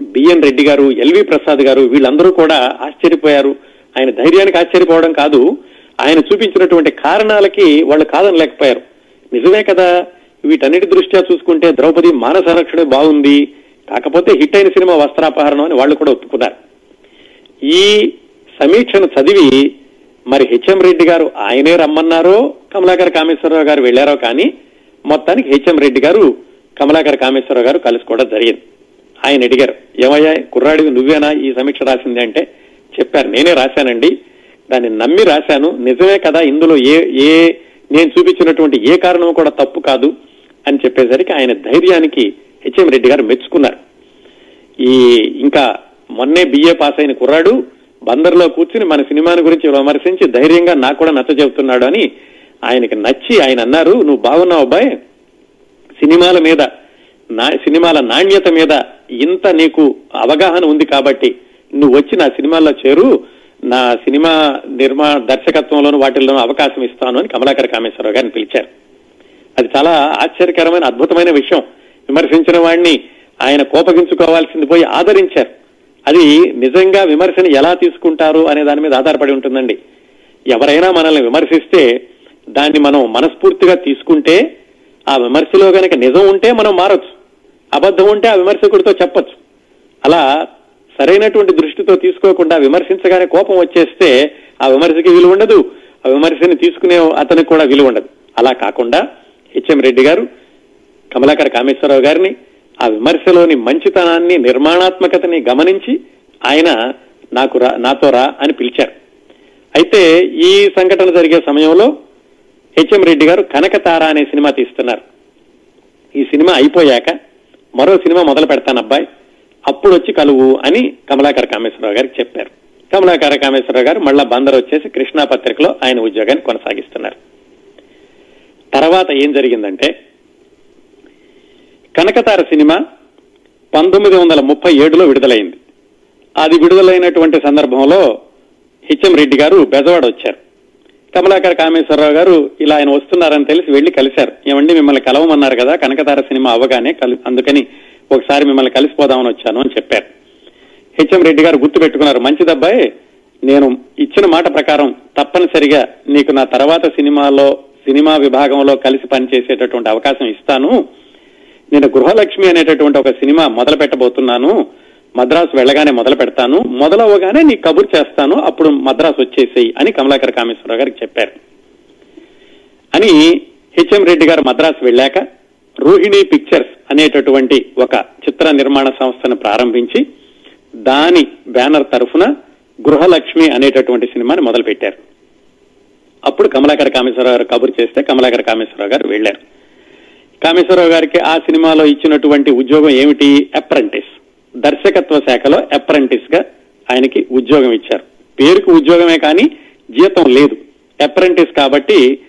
బిఎన్ రెడ్డి గారు ఎల్వి ప్రసాద్ గారు వీళ్ళందరూ కూడా ఆశ్చర్యపోయారు. ఆయన ధైర్యానికి ఆశ్చర్యపోవడం కాదు. ఆయన చూపించినటువంటి కారణాలకి వాళ్ళు కాదనలేకపోయారు. నిజమే కదా వీటన్నిటి దృష్ట్యా చూసుకుంటే ద్రౌపది మానసరక్షణ బాగుంది కాకపోతే హిట్ అయిన సినిమా వస్త్రాపహరణం అని వాళ్ళు కూడా ఒప్పుకున్నారు. ఈ సమీక్షను చదివి మరి హెచ్ఎం రెడ్డి గారు ఆయనే రమ్మన్నారో కమలాకర్ కామేశ్వరరావు గారు వెళ్ళారో కానీ మొత్తానికి హెచ్ఎం రెడ్డి గారు కమలాకర్ కామేశ్వరరావు గారు కలుసుకోవడం జరిగింది. ఆయన అడిగారు ఏమయ్యా కుర్రాడికి నువ్వేనా ఈ సమీక్ష రాసింది? అంటే చెప్పారు. నేనే రాశానండి. దాన్ని నమ్మి రాశాను. నిజమే కదా ఇందులో ఏ ఏ నేను చూపించినటువంటి ఏ కారణం కూడా తప్పు కాదు అని చెప్పేసరికి ఆయన ధైర్యానికి హెచ్ఎం రెడ్డి గారు మెచ్చుకున్నారు. ఈ ఇంకా మొన్నే బిఏ పాస్ అయిన కుర్రాడు బందర్లో కూర్చుని మన సినిమాని గురించి విమర్శించి ధైర్యంగా నాకు కూడా నచ్చ చెబుతున్నాడు అని ఆయనకి నచ్చి ఆయన అన్నారు నువ్వు బాగున్నావు అబ్బాయి. సినిమాల మీద నా సినిమాల నాణ్యత మీద ఇంత నీకు అవగాహన ఉంది కాబట్టి నువ్వు వచ్చి నా సినిమాల్లో చేరు నా సినిమా నిర్మా దర్శకత్వంలోను వాటిల్లోనూ అవకాశం ఇస్తాను అని కమలాకర్ కామేశ్వరరావు గారిని పిలిచారు. అది చాలా ఆశ్చర్యకరమైన అద్భుతమైన విషయం. విమర్శించిన వాడిని ఆయన కోపగించుకోవాల్సింది పోయి ఆదరించారు. అది నిజంగా విమర్శను ఎలా తీసుకుంటారు అనే దాని మీద ఆధారపడి ఉంటుందండి. ఎవరైనా మనల్ని విమర్శిస్తే దాన్ని మనం మనస్ఫూర్తిగా తీసుకుంటే ఆ విమర్శలో కనుక నిజం ఉంటే మనం మారచ్చు. అబద్ధం ఉంటే ఆ విమర్శకుడితో చెప్పొచ్చు. అలా సరైనటువంటి దృష్టితో తీసుకోకుండా విమర్శించగానే కోపం వచ్చేస్తే ఆ విమర్శకి విలువ ఉండదు. ఆ విమర్శని తీసుకునే అతనికి కూడా విలువ ఉండదు. అలా కాకుండా హెచ్ఎం రెడ్డి గారు కమలాకర కామేశ్వరరావు గారిని ఆ విమర్శలోని మంచితనాన్ని నిర్మాణాత్మకతని గమనించి ఆయన నాకు రా నాతో రా అని పిలిచారు. అయితే ఈ సంఘటన జరిగే సమయంలో హెచ్ఎం రెడ్డి గారు కనకతార అనే సినిమా తీస్తున్నారు. ఈ సినిమా అయిపోయాక మరో సినిమా మొదలు పెడతాను అబ్బాయి అప్పుడు వచ్చి కలువు అని కమలాకర కామేశ్వరరావు గారికి చెప్పారు. కమలాకర కామేశ్వరరావు గారు మళ్ళా బందర్ వచ్చేసి కృష్ణా పత్రికలో ఆయన ఉద్యోగాన్ని కొనసాగిస్తున్నారు. తర్వాత ఏం జరిగిందంటే కనకతార సినిమా పంతొమ్మిది వందల ముప్పై ఏడులో విడుదలైంది. అది విడుదలైనటువంటి సందర్భంలో హెచ్ఎం రెడ్డి గారు బెజవాడ వచ్చారు. కమలాకర్ కామేశ్వరరావు గారు ఇలా ఆయన వస్తున్నారని తెలిసి వెళ్ళి కలిశారు. ఏమండి మిమ్మల్ని కలవమన్నారు కదా కనకతార సినిమా అవ్వగానే కలి అందుకని ఒకసారి మిమ్మల్ని కలిసిపోదామని వచ్చాను అని చెప్పారు. హెచ్ఎం రెడ్డి గారు గుర్తు పెట్టుకున్నారు మంచిదబ్బాయి నేను ఇచ్చిన మాట ప్రకారం తప్పనిసరిగా నీకు నా తర్వాత సినిమాలో సినిమా విభాగంలో కలిసి పనిచేసేటటువంటి అవకాశం ఇస్తాను. నేను గృహలక్ష్మి అనేటటువంటి ఒక సినిమా మొదలు పెట్టబోతున్నాను. మద్రాసు వెళ్ళగానే మొదలు పెడతాను. మొదలవగానే నీ కబుర్ చేస్తాను. అప్పుడు మద్రాసు వచ్చేసేయి అని కమలాకర కామేశ్వరరావు గారికి చెప్పారు. అని హెచ్ఎం రెడ్డి గారు మద్రాసు వెళ్ళాక రోహిణి పిక్చర్స్ అనేటటువంటి ఒక చిత్ర నిర్మాణ సంస్థను ప్రారంభించి దాని బ్యానర్ తరఫున గృహలక్ష్మి అనేటటువంటి సినిమాని మొదలు పెట్టారు అప్పుడు కమలాకర కామేశ్వరరావు గారు కబురు చేస్తే కమలాకర కామేశ్వరరావు గారు వెళ్ళారు కామేశ్వరరావు గారికి ఆ సినిమాలో ఇచ్చినటువంటి ఉద్యోగం ఏమిటి? అప్రెంటిస్. దర్శకత్వ శాఖలో అప్రెంటిస్గా ఆయనకి ఉద్యోగం ఇచ్చారు. పేరుకు ఉద్యోగమే కానీ జీతం లేదు. అప్రెంటిస్ కాబట్టి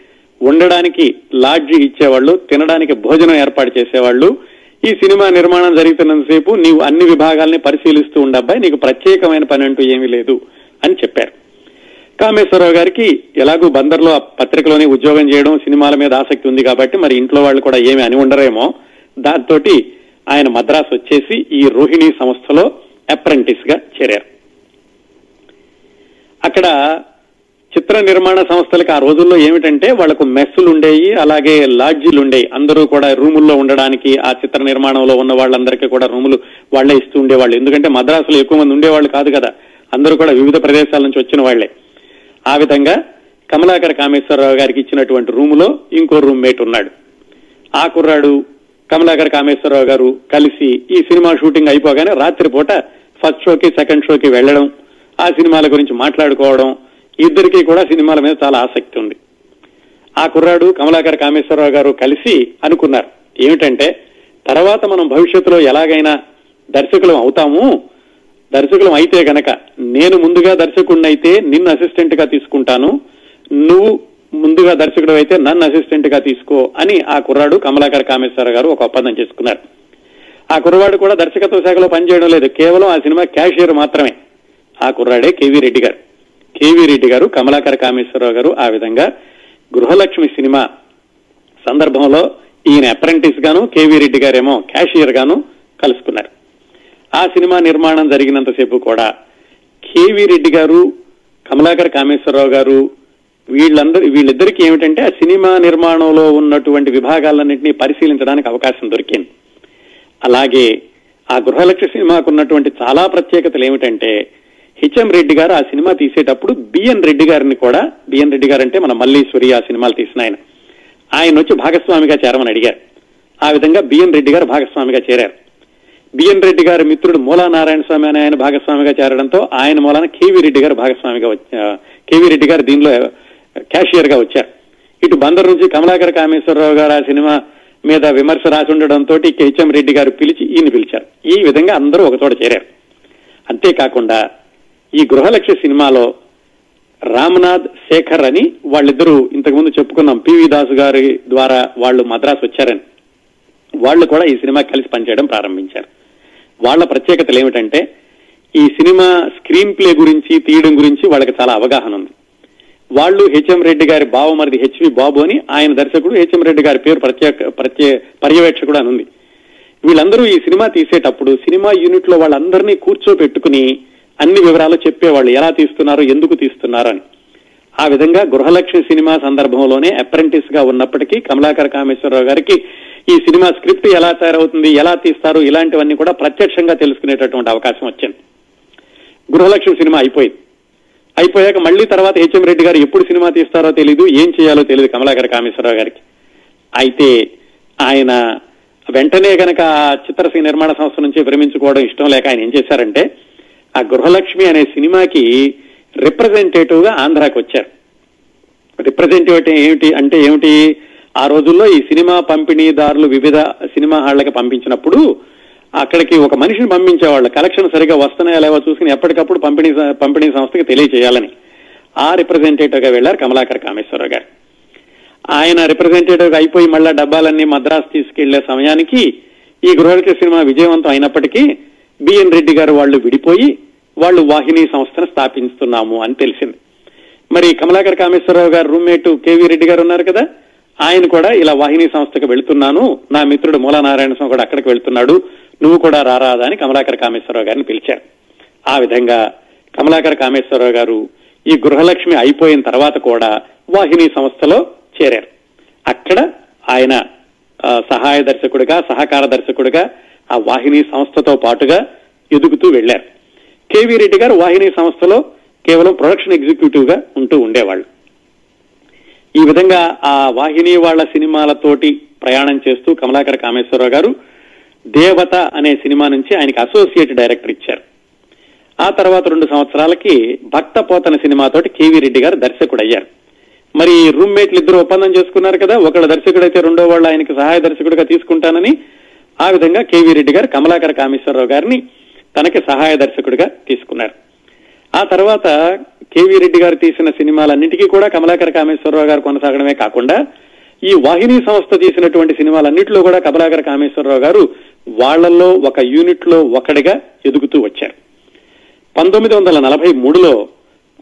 ఉండడానికి లాడ్జి ఇచ్చేవాళ్ళు తినడానికి భోజనం ఏర్పాటు చేసేవాళ్ళు. ఈ సినిమా నిర్మాణం జరుగుతున్నంతసేపు నీవు అన్ని విభాగాల్ని పరిశీలిస్తూ ఉండబ్బాయి నీకు ప్రత్యేకమైన పని అంటూ ఏమీ లేదు అని చెప్పారు. కామేశ్వరరావు గారికి ఎలాగూ బందర్లో ఆ పత్రికలోనే ఉద్యోగం చేయడం సినిమాల మీద ఆసక్తి ఉంది కాబట్టి మరి ఇంట్లో వాళ్ళు కూడా ఏమి అని ఉండరేమో. దాంతో ఆయన మద్రాసు వచ్చేసి ఈ రోహిణి సంస్థలో అప్రెంటిస్గా చేరారు. అక్కడ చిత్ర నిర్మాణ సంస్థలకు ఆ రోజుల్లో ఏమిటంటే వాళ్ళకు మెస్సులు ఉండేవి అలాగే లాడ్జీలు ఉండేవి అందరూ కూడా రూముల్లో ఉండడానికి ఆ చిత్ర నిర్మాణంలో ఉన్న వాళ్ళందరికీ కూడా రూములు వాళ్ళే ఇస్తూ ఉండేవాళ్ళు. ఎందుకంటే మద్రాసులో ఎక్కువ మంది ఉండేవాళ్ళు కాదు కదా. అందరూ కూడా వివిధ ప్రదేశాల నుంచి వచ్చిన వాళ్ళే. ఆ విధంగా కమలాకర కామేశ్వరరావు గారికి ఇచ్చినటువంటి రూములో ఇంకో రూమ్మేట్ ఉన్నాడు. ఆ కుర్రాడు కమలాకర కామేశ్వరరావు గారు కలిసి ఈ సినిమా షూటింగ్ అయిపోగానే రాత్రిపూట ఫస్ట్ షోకి సెకండ్ షోకి వెళ్ళడం ఆ సినిమాల గురించి మాట్లాడుకోవడం ఇద్దరికి కూడా సినిమాల మీద చాలా ఆసక్తి ఉంది. ఆ కుర్రాడు కమలాకర్ కామేశ్వరరావు గారు కలిసి అనుకున్నారు. ఏమిటంటే తర్వాత మనం భవిష్యత్తులో ఎలాగైనా దర్శకులం అవుతాము. దర్శకులం అయితే గనక నేను ముందుగా దర్శకుడినైతే నిన్ను అసిస్టెంట్గా తీసుకుంటాను. నువ్వు ముందుగా దర్శకుడు అయితే నన్ను అసిస్టెంట్గా తీసుకో అని ఆ కుర్రాడు కమలాకర్ కామేశ్వర గారు ఒక ఒప్పందం చేసుకున్నారు. ఆ కుర్రవాడు కూడా దర్శకత్వ శాఖలో పనిచేయడం లేదు. కేవలం ఆ సినిమా క్యాషియర్ మాత్రమే. ఆ కుర్రాడే కేవీ రెడ్డి గారు. కేవీ రెడ్డి గారు కమలాకర్ కామేశ్వరరావు గారు ఆ విధంగా గృహలక్ష్మి సినిమా సందర్భంలో ఈయన అప్రెంటిస్ గాను కేవీ రెడ్డి గారేమో క్యాషియర్ గాను కలుసుకున్నారు. ఆ సినిమా నిర్మాణం జరిగినంతసేపు కూడా కేవీ రెడ్డి గారు కమలాకర్ కామేశ్వరరావు గారు వీళ్ళందరూ వీళ్ళిద్దరికీ ఏమిటంటే ఆ సినిమా నిర్మాణంలో ఉన్నటువంటి విభాగాలన్నింటినీ పరిశీలించడానికి అవకాశం దొరికింది. అలాగే ఆ గృహలక్ష్మి సినిమాకు ఉన్నటువంటి చాలా ప్రత్యేకతలు ఏమిటంటే హెచ్ఎం రెడ్డి గారు ఆ సినిమా తీసేటప్పుడు బిఎన్ రెడ్డి గారిని కూడా బిఎన్ రెడ్డి గారు అంటే మన మల్లీశ్వరి ఆ సినిమాలు తీసిన ఆయన. ఆయన వచ్చి భాగస్వామిగా చేరమని అడిగారు. ఆ విధంగా బిఎన్ రెడ్డి గారు భాగస్వామిగా చేరారు. బిఎన్ రెడ్డి గారి మిత్రుడు మూలా నారాయణ స్వామి అని ఆయన భాగస్వామిగా చేరడంతో ఆయన మూలాన కేవీ రెడ్డి గారు భాగస్వామిగా కేవీ రెడ్డి గారు దీనిలో క్యాషియర్గా వచ్చారు. ఇటు బందర్ నుంచి కమలాకర్ కామేశ్వరరావు గారు ఆ సినిమా మీద విమర్శ రాసి ఉండడంతో హెచ్ఎం రెడ్డి గారు పిలిచి ఈయన పిలిచారు. ఈ విధంగా అందరూ ఒకచోట చేరారు. అంతేకాకుండా ఈ గృహలక్ష్య సినిమాలో రామ్నాథ్ శేఖర్ అని వాళ్ళిద్దరూ ఇంతకుముందు చెప్పుకున్నాం. పివి దాసు గారి ద్వారా వాళ్ళు మద్రాసు వచ్చారని. వాళ్ళు కూడా ఈ సినిమా కలిసి పనిచేయడం ప్రారంభించారు. వాళ్ళ ప్రత్యేకతలు ఏమిటంటే ఈ సినిమా స్క్రీన్ ప్లే గురించి తీయడం గురించి వాళ్ళకి చాలా అవగాహన ఉంది. వాళ్ళు హెచ్ఎం రెడ్డి గారి బావమరిది హెచ్వి బాబు అని ఆయన దర్శకుడు హెచ్ఎం రెడ్డి గారి పేరు ప్రత్యేక ప్రత్యే పర్యవేక్షకుడు అని ఉంది. వీళ్ళందరూ ఈ సినిమా తీసేటప్పుడు సినిమా యూనిట్లో వాళ్ళందరినీ కూర్చోపెట్టుకుని అన్ని వివరాలు చెప్పేవాళ్ళు ఎలా తీస్తున్నారు ఎందుకు తీస్తున్నారు అని ఆ విధంగా గృహలక్ష్మి సినిమా సందర్భంలోనే అప్రెంటిస్గా ఉన్నప్పటికీ కమలాకర్ కామేశ్వరరావు గారికి ఈ సినిమా స్క్రిప్ట్ ఎలా తయారవుతుంది ఎలా తీస్తారు ఇలాంటివన్నీ కూడా ప్రత్యక్షంగా తెలుసుకునేటటువంటి అవకాశం వచ్చింది. గృహలక్ష్మి సినిమా అయిపోయింది. అయిపోయాక మళ్ళీ తర్వాత హెచ్ఎం రెడ్డి గారు ఎప్పుడు సినిమా తీస్తారో తెలియదు ఏం చేయాలో తెలియదు కమలాకర్ కామేశ్వరరావు గారికి. అయితే ఆయన వెంటనే గనక చిత్రసీ నిర్మాణ సంస్థ నుంచి విరమించుకోవడం ఇష్టం లేక ఆయన ఏం చేశారంటే ఆ గృహలక్ష్మి అనే సినిమాకి రిప్రజెంటేటివ్గా ఆంధ్రాకి వచ్చారు. రిప్రజెంటేటివ్ ఏమిటి? అంటే ఏమిటి? ఆ రోజుల్లో ఈ సినిమా పంపిణీదారులు వివిధ సినిమా హాళ్ళకి పంపించినప్పుడు అక్కడికి ఒక మనిషిని పంపించేవాళ్ళు. కలెక్షన్ సరిగా వస్తున్నాయా లేవో చూసుకుని ఎప్పటికప్పుడు పంపిణీ పంపిణీ సంస్థకి తెలియజేయాలని ఆ రిప్రజెంటేటివ్గా వెళ్ళారు కమలాకర్ కామేశ్వరరావు గారు. ఆయన రిప్రజెంటేటివ్గా అయిపోయి మళ్ళా డబ్బాలన్నీ మద్రాసు తీసుకెళ్ళే సమయానికి ఈ గృహలక్ష్మి సినిమా విజయవంతం అయినప్పటికీ బిఎన్ రెడ్డి గారు వాళ్ళు విడిపోయి వాళ్ళు వాహిని సంస్థను స్థాపిస్తున్నాము అని తెలిసింది. మరి కమలాకర్ కామేశ్వరరావు గారు రూమ్మేట్ కేవీ రెడ్డి గారు ఉన్నారు కదా? ఆయన కూడా ఇలా వాహిని సంస్థకు వెళుతున్నాను. నా మిత్రుడు మూలనారాయణ స్వామి కూడా అక్కడికి వెళ్తున్నాడు. నువ్వు కూడా రారాదా అని కమలాకర్ కామేశ్వరరావు గారిని పిలిచారు. ఆ విధంగా కమలాకర్ కామేశ్వరరావు గారు ఈ గృహలక్ష్మి అయిపోయిన తర్వాత కూడా వాహిని సంస్థలో చేరారు. అక్కడ ఆయన సహాయ దర్శకుడిగా సహకార దర్శకుడిగా ఆ వాహిని సంస్థతో పాటుగా ఎదుగుతూ వెళ్ళారు కేవీ రెడ్డి గారు వాహిని సంస్థలో కేవలం ప్రొడక్షన్ ఎగ్జిక్యూటివ్గా ఉంటూ ఉండేవాళ్ళు. ఈ విధంగా ఆ వాహిని వాళ్ళ సినిమాలతోటి ప్రయాణం చేస్తూ కమలాకర కామేశ్వరరావు గారు దేవత అనే సినిమా నుంచి ఆయనకి అసోసియేట్ డైరెక్టర్ ఇచ్చారు. ఆ తర్వాత రెండు సంవత్సరాలకి భక్త పోతన సినిమాతోటి కేవీ రెడ్డి గారు దర్శకుడు అయ్యారు మరి రూమ్మేట్లు ఇద్దరు ఒప్పందం చేసుకున్నారు కదా ఒకళ్ళ దర్శకుడైతే రెండో వాళ్ళు ఆయనకి సహాయ దర్శకుడిగా తీసుకుంటానని ఆ విధంగా కేవీ రెడ్డి గారు కమలాకర కామేశ్వరరావు గారిని తనకి సహాయ దర్శకుడిగా తీసుకున్నారు. ఆ తర్వాత కేవీ రెడ్డి గారు తీసిన సినిమాలన్నింటికీ కూడా కమలాకర కామేశ్వరరావు గారు కొనసాగడమే కాకుండా ఈ వాహిని సంస్థ తీసినటువంటి సినిమాలన్నింటిలో కూడా కమలాకర కామేశ్వరరావు గారు వాళ్ళల్లో ఒక యూనిట్లో ఒకడిగా ఎదుగుతూ వచ్చారు. పంతొమ్మిది వందల నలభై మూడులో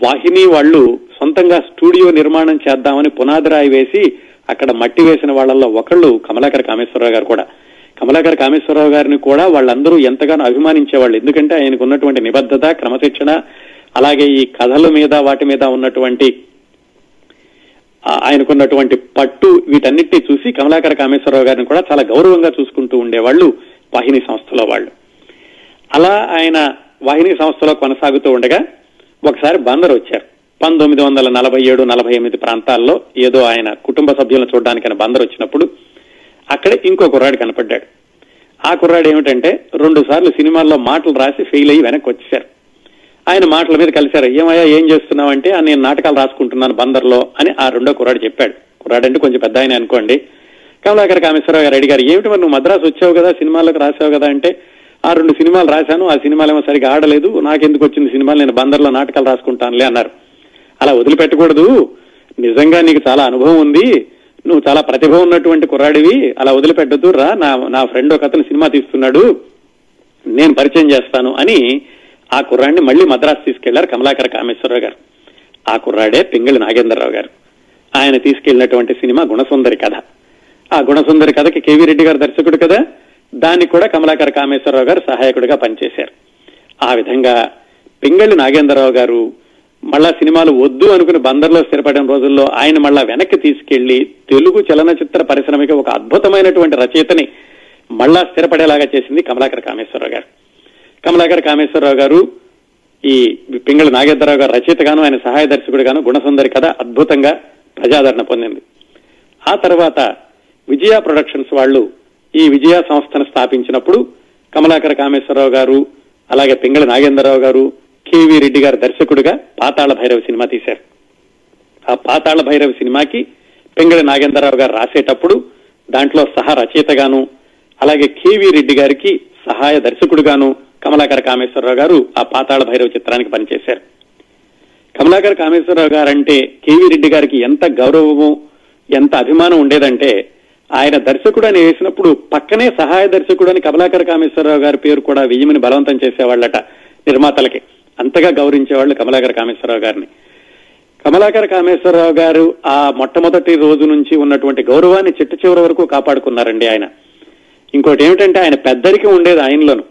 వాహిని వాళ్ళు సొంతంగా స్టూడియో నిర్మాణం చేద్దామని పునాదిరాయి వేసి అక్కడ మట్టి వేసిన వాళ్ళల్లో ఒకళ్ళు కమలాకర కామేశ్వరరావు గారు కూడా. కమలాకర్ కామేశ్వరరావు గారిని కూడా వాళ్ళందరూ ఎంతగానో అభిమానించేవాళ్ళు. ఎందుకంటే ఆయనకు ఉన్నటువంటి నిబద్ధత క్రమశిక్షణ అలాగే ఈ కథల మీద వాటి మీద ఉన్నటువంటి ఆయనకున్నటువంటి పట్టు వీటన్నిటిని చూసి కమలాకర కామేశ్వరరావు గారిని కూడా చాలా గౌరవంగా చూసుకుంటూ ఉండేవాళ్ళు వాహిని సంస్థలో వాళ్ళు. అలా ఆయన వాహిని సంస్థలో కొనసాగుతూ ఉండగా ఒకసారి బందర్ వచ్చారు. పంతొమ్మిది వందల నలభై ఏడు నలభై ఎనిమిది ప్రాంతాల్లో ఏదో ఆయన కుటుంబ సభ్యులను చూడడానికైనా బందరు బందర్ వచ్చినప్పుడు అక్కడే ఇంకో కుర్రాడు కనపడ్డాడు. ఆ కుర్రాడు ఏమిటంటే రెండు సార్లు సినిమాల్లో మాటలు రాసి ఫెయిల్ అయ్యి వెనక్కి వచ్చేశారు. ఆయన మాటల మీద కలిశారు. ఏమయ్యా ఏం చేస్తున్నావు అంటే "ఆ, నేను నాటకాలు రాసుకుంటున్నాను బందర్లో అని ఆ రెండో కుర్రాడు చెప్పాడు. కుర్రాడు అంటే కొంచెం పెద్ద ఆయన అనుకోండి. కమలాకర కామేశ్వరరావు గారు అడిగారు ఏమిటి మరి నువ్వు మద్రాసు వచ్చావు కదా సినిమాలకు రాసావు కదా? అంటే ఆ రెండు సినిమాలు రాశాను ఆ సినిమాలు ఏమో సరిగా ఆడలేదు నాకెందుకు వచ్చింది సినిమాలు నేను బందర్లో నాటకాలు రాసుకుంటానులే అన్నారు. అలా వదిలిపెట్టకూడదు. నిజంగా నీకు చాలా అనుభవం ఉంది. నువ్వు చాలా ప్రతిభ ఉన్నటువంటి కుర్రాడివి అలా వదిలిపెట్టద్దు రా నా నా ఫ్రెండ్ ఒక అతను సినిమా తీస్తున్నాడు నేను పరిచయం చేస్తాను అని ఆ కుర్రాడిని మళ్ళీ మద్రాసు తీసుకెళ్ళారు కమలాకర కామేశ్వరరావు గారు. ఆ కుర్రాడే పింగళి నాగేంద్రరావు గారు. ఆయన తీసుకెళ్ళినటువంటి సినిమా గుణసుందరి కథ. ఆ గుణసుందరి కథకి కేవీ రెడ్డి గారు దర్శకుడు కదా దానికి కూడా కమలాకర కామేశ్వరరావు గారు సహాయకుడిగా పనిచేశారు. ఆ విధంగా పింగళి నాగేంద్రరావు గారు మళ్ళా సినిమాలు వద్దు అనుకుని బందర్లో స్థిరపడిన రోజుల్లో ఆయన మళ్ళా వెనక్కి తీసుకెళ్ళి తెలుగు చలనచిత్ర పరిశ్రమకి ఒక అద్భుతమైనటువంటి రచయితని మళ్ళా స్థిరపడేలాగా చేసింది కమలాకర కామేశ్వరరావు గారు. కమలాకర కామేశ్వరరావు గారు ఈ పింగళి నాగేంద్రరావు గారు రచయితగాను ఆయన సహాయ దర్శకుడిగాను గుణసుందరి కథ అద్భుతంగా ప్రజాదరణ పొందింది. ఆ తర్వాత విజయ ప్రొడక్షన్స్ వాళ్ళు ఈ విజయ సంస్థను స్థాపించినప్పుడు కమలాకర కామేశ్వరరావు గారు అలాగే పింగళి నాగేంద్రరావు గారు కేవీ రెడ్డి గారు దర్శకుడిగా పాతాళ భైరవ సినిమా తీశారు. ఆ పాతాళ భైరవ సినిమాకి పింగళి నాగేంద్రరావు గారు రాసేటప్పుడు దాంట్లో సహ రచయితగాను అలాగే కేవీ రెడ్డి గారికి సహాయ దర్శకుడుగాను కమలాకర కామేశ్వరరావు గారు ఆ పాతాళ భైరవ చిత్రానికి పనిచేశారు. కమలాకర కామేశ్వరరావు గారంటే కేవీ రెడ్డి గారికి ఎంత గౌరవము ఎంత అభిమానం ఉండేదంటే ఆయన దర్శకుడు అని వేసినప్పుడు పక్కనే సహాయ దర్శకుడు అని కమలాకర కామేశ్వరరావు గారి పేరు కూడా వెయ్యమని బలవంతం చేసేవాళ్ళట నిర్మాతలకి. అంతగా గౌరవించేవాళ్ళు కమలాకర కామేశ్వరరావు గారిని. కమలాకర కామేశ్వరరావు గారు ఆ మొట్టమొదటి రోజు నుంచి ఉన్నటువంటి గౌరవాన్ని చిట్ట చివరి వరకు కాపాడుకున్నారండి ఆయన. ఇంకోటి ఏమిటంటే ఆయన పెద్దరికం ఉండేది ఆయనలోను.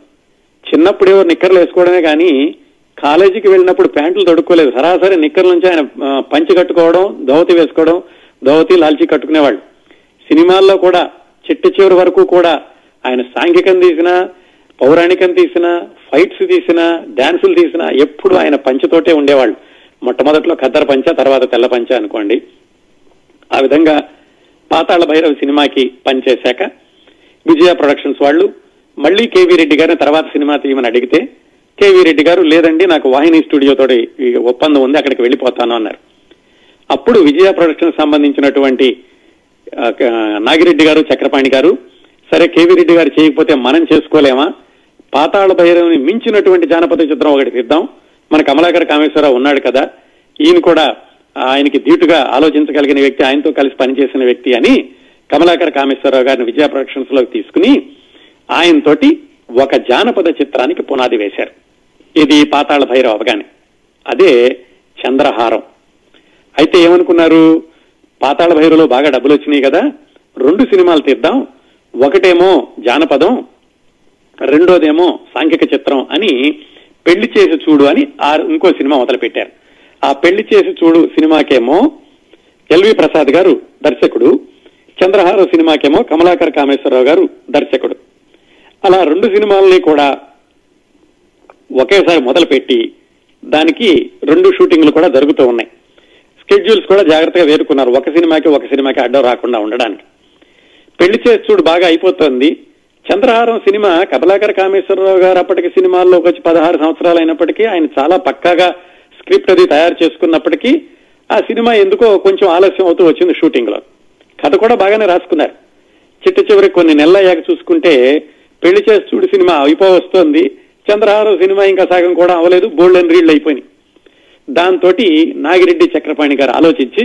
చిన్నప్పుడు ఎవరు నిక్కర్లు వేసుకోవడమే కానీ కాలేజీకి వెళ్ళినప్పుడు ప్యాంట్లు తొడుక్కోలేదు. సరాసరి నిక్కర్ల నుంచి ఆయన పంచి కట్టుకోవడం ధోవతి వేసుకోవడం ధోవతి లాల్చి కట్టుకునేవాళ్ళు. సినిమాల్లో కూడా చిట్ట చివరి వరకు కూడా ఆయన సాంఘికం తీసినా పౌరాణికం తీసినా ఫైట్స్ తీసినా డాన్సులు తీసినా ఎప్పుడు ఆయన పంచతోటే ఉండేవాళ్ళు. మొట్టమొదట్లో ఖద్దర్ పంచ తర్వాత తెల్ల పంచ అనుకోండి. ఆ విధంగా పాతాళ భైరవ సినిమాకి పనిచేశాక విజయ ప్రొడక్షన్స్ వాళ్ళు మళ్ళీ కేవీ రెడ్డి గారిని తర్వాత సినిమా తీయమని అడిగితే కేవీ రెడ్డి గారు లేదండి నాకు వాహిని స్టూడియో తోటి ఒప్పందం ఉంది అక్కడికి వెళ్ళిపోతాను అన్నారు. అప్పుడు విజయ ప్రొడక్షన్ సంబంధించినటువంటి నాగిరెడ్డి గారు చక్రపాణి గారు సరే కేవీ రెడ్డి గారు చేయకపోతే మనం చేసుకోలేమా? పాతాళ భైరవుని మించినటువంటి జానపద చిత్రం ఒకటి తీద్దాం. మన కమలాకర కామేశ్వరరావు ఉన్నాడు కదా. ఈయన కూడా ఆయనకి ధీటుగా ఆలోచించగలిగిన వ్యక్తి ఆయనతో కలిసి పనిచేసిన వ్యక్తి అని కమలాకర కామేశ్వరరావు గారిని విజయ ప్రొడక్షన్స్లోకి తీసుకుని ఆయనతోటి ఒక జానపద చిత్రానికి పునాది వేశారు. ఇది పాతాళ భైరవ అవగానే అదే చంద్రహారం. అయితే ఏమనుకున్నారు? పాతాళ భైరవలో బాగా డబ్బులు వచ్చినాయి కదా. రెండు సినిమాలు తీద్దాం. ఒకటేమో జానపదం రెండోదేమో సాంఘిక చిత్రం అని పెళ్ళి చేసి చూడు అని ఆ ఇంకో సినిమా మొదలు పెట్టారు ఆ పెళ్ళి చేసి చూడు సినిమాకేమో ఎల్వి ప్రసాద్ గారు దర్శకుడు చంద్రహార సినిమాకేమో కమలాకర్ కామేశ్వరరావు గారు దర్శకుడు. అలా రెండు సినిమాలని కూడా ఒకేసారి మొదలుపెట్టి దానికి రెండు షూటింగ్లు కూడా జరుగుతూ ఉన్నాయి. స్కెడ్యూల్స్ కూడా జాగ్రత్తగా వేరుకున్నారు ఒక సినిమాకి ఒక సినిమాకి అడ్డం రాకుండా ఉండడానికి. పెళ్ళి చేసి చూడు బాగా అయిపోతుంది. చంద్రహారం సినిమా కమలాకర కామేశ్వరరావు గారు అప్పటికి సినిమాల్లోకి వచ్చి పదహారు సంవత్సరాలు అయినప్పటికీ ఆయన చాలా పక్కాగా స్క్రిప్ట్ అది తయారు చేసుకున్నప్పటికీ ఆ సినిమా ఎందుకో కొంచెం ఆలస్యం అవుతూ వచ్చింది షూటింగ్లో కథ కూడా బాగానే రాసుకున్నారు. చిట్ట చివరికి కొన్ని నెలలు అయ్యాక చూసుకుంటే పెళ్ళి చేసి చూడు సినిమా అయిపో వస్తోంది చంద్రహారం సినిమా ఇంకా సగం కూడా అవ్వలేదు బోల్డెన్ రీళ్ళు అయిపోయినాయి దాంతో నాగిరెడ్డి చక్రపాణి గారు ఆలోచించి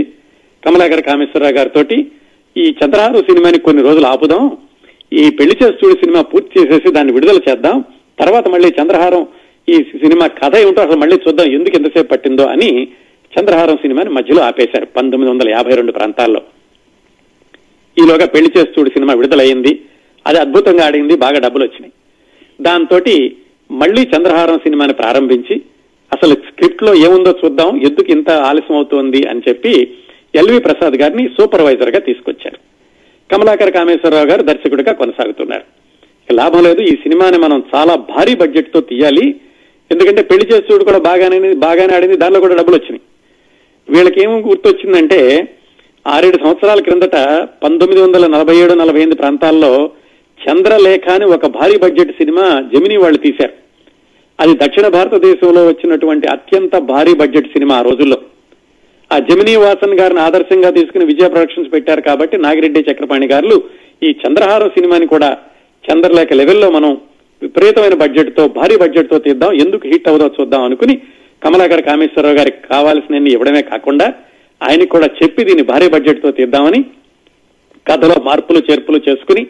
కమలాకర కామేశ్వరరావు గారితో ఈ చంద్రహారం సినిమాని కొన్ని రోజులు ఆపుదాం ఈ పెళ్ళి చేసి సినిమా పూర్తి చేసేసి దాన్ని విడుదల చేద్దాం. తర్వాత మళ్ళీ చంద్రహారం ఈ సినిమా కథ ఏమిటో అసలు మళ్ళీ చూద్దాం. ఎందుకు ఎంతసేపు పట్టిందో అని చంద్రహారం సినిమాని మధ్యలో ఆపేశారు పంతొమ్మిది వందల యాభై రెండు ప్రాంతాల్లో. ఈలోగా పెళ్ళి చేసి చూడు సినిమా విడుదలయ్యింది. అది అద్భుతంగా ఆడింది బాగా డబ్బులు వచ్చినాయి దాంతో మళ్ళీ చంద్రహారం సినిమాని ప్రారంభించి అసలు స్క్రిప్ట్లో ఏముందో చూద్దాం ఎందుకు ఇంత ఆలస్యం అవుతోంది అని చెప్పి ఎల్వి ప్రసాద్ గారిని సూపర్వైజర్గా తీసుకొచ్చారు. కమలాకర్ కామేశ్వరరావు గారు దర్శకుడిగా కొనసాగుతున్నారు. లాభం లేదు ఈ సినిమాని మనం చాలా భారీ బడ్జెట్తో తీయాలి. ఎందుకంటే పెళ్ళి చేస్తుడు కూడా బాగానే బాగానే ఆడింది దానిలో కూడా డబ్బులు వచ్చినాయి. వీళ్ళకి ఏం గుర్తొచ్చిందంటే ఆరేడు సంవత్సరాల క్రిందట పంతొమ్మిది వందల నలభై ఏడు నలభై ఎనిమిది ప్రాంతాల్లో చంద్రలేఖ అని ఒక భారీ బడ్జెట్ సినిమా జమినీ వాళ్ళు తీశారు. అది దక్షిణ భారతదేశంలో వచ్చినటువంటి అత్యంత భారీ బడ్జెట్ సినిమా ఆ రోజుల్లో. ఆ జమినీ వాసన్ గారిని ఆదర్శంగా తీసుకుని విజయ ప్రొడక్షన్స్ పెట్టారు కాబట్టి నాగిరెడ్డి చక్రపాణి గారు ఈ చంద్రహారం సినిమాని కూడా చంద్రలేఖ లెవెల్లో మనం విపరీతమైన బడ్జెట్తో భారీ బడ్జెట్తో తీద్దాం. ఎందుకు హిట్ అవుదో చూద్దాం అనుకుని కమలాకర్ కామేశ్వరరావు గారికి కావాల్సినన్ని ఇవ్వడమే కాకుండా ఆయనకి కూడా చెప్పి దీన్ని భారీ బడ్జెట్తో తీద్దామని కథలో మార్పులు చేర్పులు చేసుకుని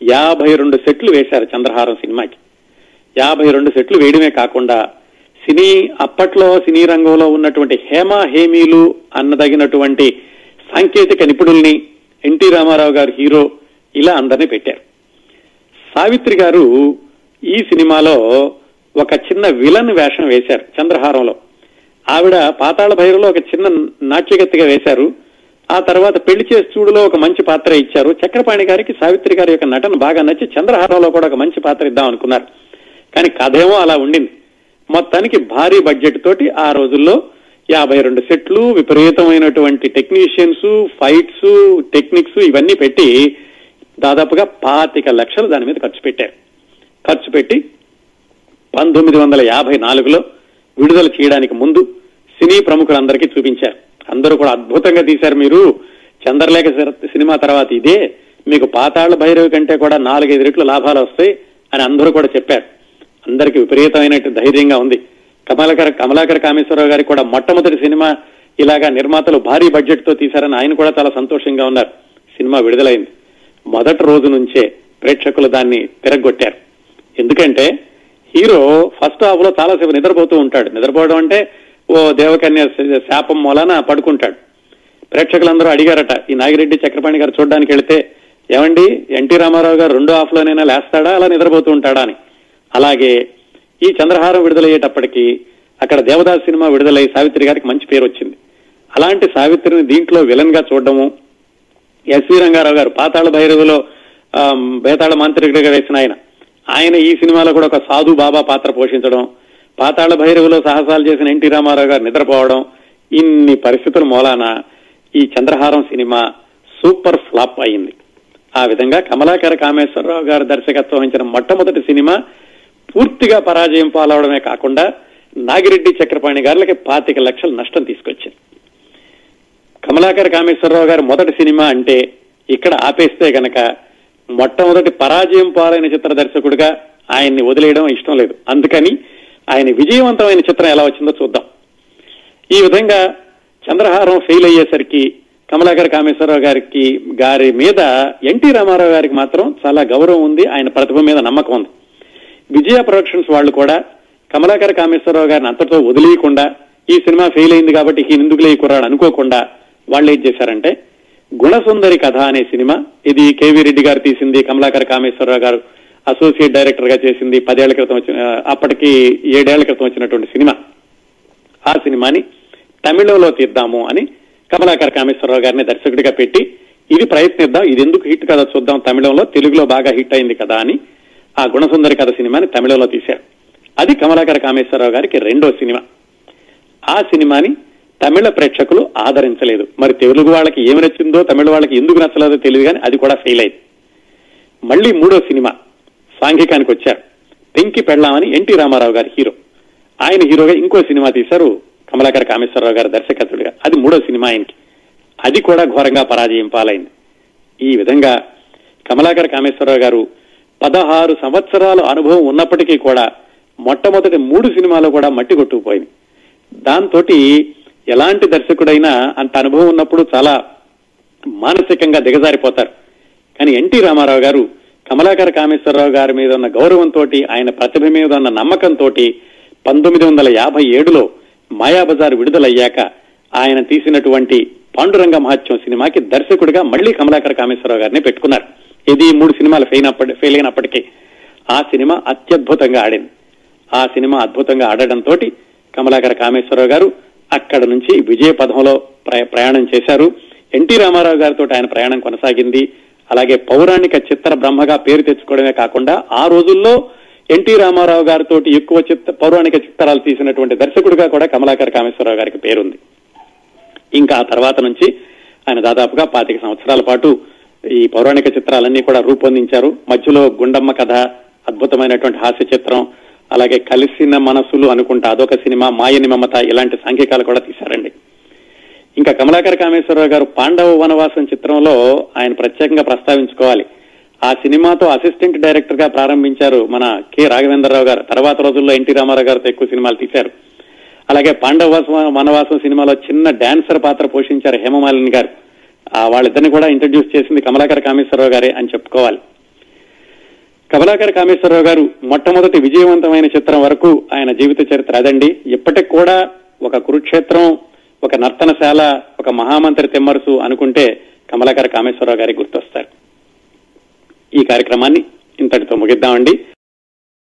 యాభై రెండు సెట్లు వేశారు చంద్రహారం సినిమాకి. యాభై రెండు సెట్లు వేయడమే కాకుండా సినీ అప్పట్లో సినీ రంగంలో ఉన్నటువంటి హేమ హేమీలు అన్నదగినటువంటి సాంకేతిక నిపుణుల్ని ఎన్టీ రామారావు గారు హీరో ఇలా అందరినీ పెట్టారు. సావిత్రి గారు ఈ సినిమాలో ఒక చిన్న విలన్ వేషం వేశారు చంద్రహారంలో. ఆవిడ పాతాళ భైరవలో ఒక చిన్న నాట్యగత్తిగా వేశారు. ఆ తర్వాత పెళ్ళి చేసి చూడులో ఒక మంచి పాత్ర ఇచ్చారు. చక్రపాణి గారికి సావిత్రి గారి యొక్క నటన బాగా నచ్చి చంద్రహారంలో కూడా ఒక మంచి పాత్ర ఇద్దాం అనుకున్నారు. కానీ కథ ఏమో అలా ఉండింది. మొత్తానికి భారీ బడ్జెట్ తోటి ఆ రోజుల్లో యాభై రెండు సెట్లు విపరీతమైనటువంటి టెక్నీషియన్స్ ఫైట్స్ టెక్నిక్స్ ఇవన్నీ పెట్టి దాదాపుగా పాతిక లక్షలు దాని మీద ఖర్చు పెట్టారు. ఖర్చు పెట్టి పంతొమ్మిది వందల యాభై నాలుగులో విడుదల చేయడానికి ముందు సినీ ప్రముఖులందరికీ చూపించారు. అందరూ కూడా అద్భుతంగా తీశారు మీరు. చంద్రలేఖ సినిమా తర్వాత ఇదే. మీకు పాతాళ భైరవి కంటే కూడా నాలుగైదు రెట్లు లాభాలు వస్తాయి అని అందరూ కూడా చెప్పారు. అందరికి విపరీతమైన ధైర్యంగా ఉంది. కమలాకర కమలాకర కామేశ్వరరావు గారికి కూడా మొట్టమొదటి సినిమా ఇలాగా నిర్మాతలు భారీ బడ్జెట్తో తీశారని ఆయన కూడా చాలా సంతోషంగా ఉన్నారు. సినిమా విడుదలైంది. మొదటి రోజు నుంచే ప్రేక్షకులు దాన్ని తిరగొట్టారు. ఎందుకంటే హీరో ఫస్ట్ హాఫ్లో చాలాసేపు నిద్రపోతూ ఉంటాడు. నిద్రపోవడం అంటే ఓ దేవకన్య శాపం మూలాన పడుకుంటాడు. ప్రేక్షకులందరూ అడిగారట ఈ నాగిరెడ్డి చక్రపాణి గారు చూడడానికి వెళితే ఏమండి? ఎన్టీ రామారావు గారు రెండో హాఫ్ లోనైనా లేస్తాడా? అలా నిద్రపోతూ ఉంటాడా? అని. అలాగే ఈ చంద్రహారం విడుదలయ్యేటప్పటికి అక్కడ దేవదాస్ సినిమా విడుదలై సావిత్రి గారికి మంచి పేరు వచ్చింది. అలాంటి సావిత్రిని దీంట్లో విలన్గా చూడడము ఎస్వి రంగారావు గారు పాతాళ భైరవులో బేతాళ మాంత్రికుడిగా వేసిన ఆయన. ఆయన ఈ సినిమాలో కూడా ఒక సాధు బాబా పాత్ర పోషించడం పాతాళ భైరవులో సాహసాలు చేసిన ఎన్టీ రామారావు గారు నిద్రపోవడం ఇన్ని పరిస్థితుల మూలాన ఈ చంద్రహారం సినిమా సూపర్ ఫ్లాప్ అయింది. ఆ విధంగా కమలాకర కామేశ్వరరావు గారు దర్శకత్వం వహించిన మొట్టమొదటి సినిమా పూర్తిగా పరాజయం పాలవడమే కాకుండా నాగిరెడ్డి చక్రపాణి గారులకి పాతిక లక్షల నష్టం తీసుకొచ్చింది. కమలాకర్ కామేశ్వరరావు గారి మొదటి సినిమా అంటే ఇక్కడ ఆపేస్తే గనక మొట్టమొదటి పరాజయం పాలైన చిత్ర దర్శకుడిగా ఆయన్ని వదిలేయడం ఇష్టం లేదు. అందుకని ఆయన విజయవంతమైన చిత్రం ఎలా వచ్చిందో చూద్దాం. ఈ విధంగా చంద్రహారం ఫెయిల్ అయ్యేసరికి కమలాకర్ కామేశ్వరరావు గారికి గారి మీద ఎన్టీ రామారావు గారికి మాత్రం చాలా గౌరవం ఉంది. ఆయన ప్రతిభ మీద నమ్మకం ఉంది. విజయ ప్రొడక్షన్స్ వాళ్ళు కూడా కమలాకర కామేశ్వరరావు గారిని అంతటితో వదిలేయకుండా ఈ సినిమా ఫెయిల్ అయింది కాబట్టి ఈయన ఎందుకులే కుర్రాడు అనుకోకుండా వాళ్ళు ఏం చేశారంటే గుణసుందరి కథ అనే సినిమా ఇది కేవీ రెడ్డి గారు తీసింది కమలాకర్ కామేశ్వరరావు గారు అసోసియేట్ డైరెక్టర్గా చేసింది పదేళ్ళ క్రితం వచ్చిన అప్పటికి ఏడేళ్ళ క్రితం వచ్చినటువంటి సినిమా. ఆ సినిమాని తమిళంలో తీద్దాము అని కమలాకర్ కామేశ్వరరావు గారిని దర్శకుడిగా పెట్టి ఇది ప్రయత్నిద్దాం ఇది ఎందుకు హిట్ కదా చూద్దాం తమిళంలో తెలుగులో బాగా హిట్ అయింది కదా అని ఆ గుణసుందరి కథ సినిమాని తమిళంలో తీశారు. అది కమలాకర కామేశ్వరరావు గారికి రెండో సినిమా. ఆ సినిమాని తమిళ ప్రేక్షకులు ఆదరించలేదు. మరి తెలుగు వాళ్ళకి ఏమి నచ్చిందో తమిళ వాళ్ళకి ఎందుకు నచ్చలేదో తెలియదు కానీ అది కూడా ఫెయిల్ అయింది. మళ్ళీ మూడో సినిమా సాంఘికానికి వచ్చారు. పెంకి పెళ్ళామని ఎన్టీ రామారావు గారి హీరో. ఆయన హీరోగా ఇంకో సినిమా తీశారు కమలాకర్ కామేశ్వరరావు గారు దర్శకత్వుడిగా. అది మూడో సినిమా ఆయనకి. అది కూడా ఘోరంగా పరాజయం పాలైంది. ఈ విధంగా కమలాకర్ కామేశ్వరరావు గారు పదహారు సంవత్సరాల అనుభవం ఉన్నప్పటికీ కూడా మొట్టమొదటి మూడు సినిమాలు కూడా మట్టి కొట్టుకుపోయింది దాంతో ఎలాంటి దర్శకుడైనా అంత అనుభవం ఉన్నప్పుడు చాలా మానసికంగా దిగజారిపోతారు. కానీ ఎన్టీ రామారావు గారు కమలాకర కామేశ్వరరావు గారి మీద ఉన్న గౌరవంతో ఆయన ప్రతిభ మీద ఉన్న నమ్మకంతో పంతొమ్మిది వందల యాభై ఏడులో మాయాబజార్ విడుదలయ్యాక ఆయన తీసినటువంటి పాండురంగ మహత్యం సినిమాకి దర్శకుడిగా మళ్ళీ కమలాకర కామేశ్వరరావు గారిని పెట్టుకున్నారు. ఇది మూడు సినిమాలు ఫెయిల్ అయినప్పటి ఫెయిల్ అయినప్పటికీ ఆ సినిమా అత్యద్భుతంగా ఆడింది. ఆ సినిమా అద్భుతంగా ఆడడంతో కమలాకర కామేశ్వరరావు గారు అక్కడ నుంచి విజయ పథంలో ప్రయాణం చేశారు. ఎన్టీ రామారావు గారితో ఆయన ప్రయాణం కొనసాగింది. అలాగే పౌరాణిక చిత్ర బ్రహ్మగా పేరు తెచ్చుకోవడమే కాకుండా ఆ రోజుల్లో ఎన్టీ రామారావు గారితో ఎక్కువ చిత్ర పౌరాణిక చిత్రాలు తీసినటువంటి దర్శకుడిగా కూడా కమలాకర కామేశ్వరరావు గారికి పేరుంది. ఇంకా ఆ తర్వాత నుంచి ఆయన దాదాపుగా పాతిక సంవత్సరాల పాటు ఈ పౌరాణిక చిత్రాలన్నీ కూడా రూపొందించారు. మధ్యలో గుండమ్మ కథ అద్భుతమైనటువంటి హాస్య చిత్రం అలాగే కలిసిన మనసులు అనుకుంటా అదొక సినిమా మాయని మమత ఇలాంటి సాంఘికాలు కూడా తీశారండి. ఇంకా కమలాకర కామేశ్వరరావు గారు పాండవ వనవాసం చిత్రంలో ఆయన ప్రత్యేకంగా ప్రస్తావించుకోవాలి. ఆ సినిమాతో అసిస్టెంట్ డైరెక్టర్గా ప్రారంభించారు మన కె. రాఘవేంద్రరావు గారు. తర్వాత రోజుల్లో ఎన్టీ రామారావు గారితో ఎక్కువ సినిమాలు తీశారు. అలాగే పాండవ వనవాసం సినిమాలో చిన్న డాన్సర్ పాత్ర పోషించారు హేమమాలిని గారు. వాళ్ళిద్దరిని కూడా ఇంట్రడ్యూస్ చేసింది కమలాకర కామేశ్వరరావు గారే అని చెప్పుకోవాలి. కమలాకర కామేశ్వరరావు గారు మొట్టమొదటి విజయవంతమైన చిత్రం వరకు ఆయన జీవిత చరిత్ర అదండి. ఇప్పటికి కూడా ఒక కురుక్షేత్రం ఒక నర్తనశాల ఒక మహామంత్రి తెమ్మరుసు అనుకుంటే కమలాకర కామేశ్వరరావు గారికి గుర్తొస్తారు. ఈ కార్యక్రమాన్ని ఇంతటితో ముగిద్దామండి.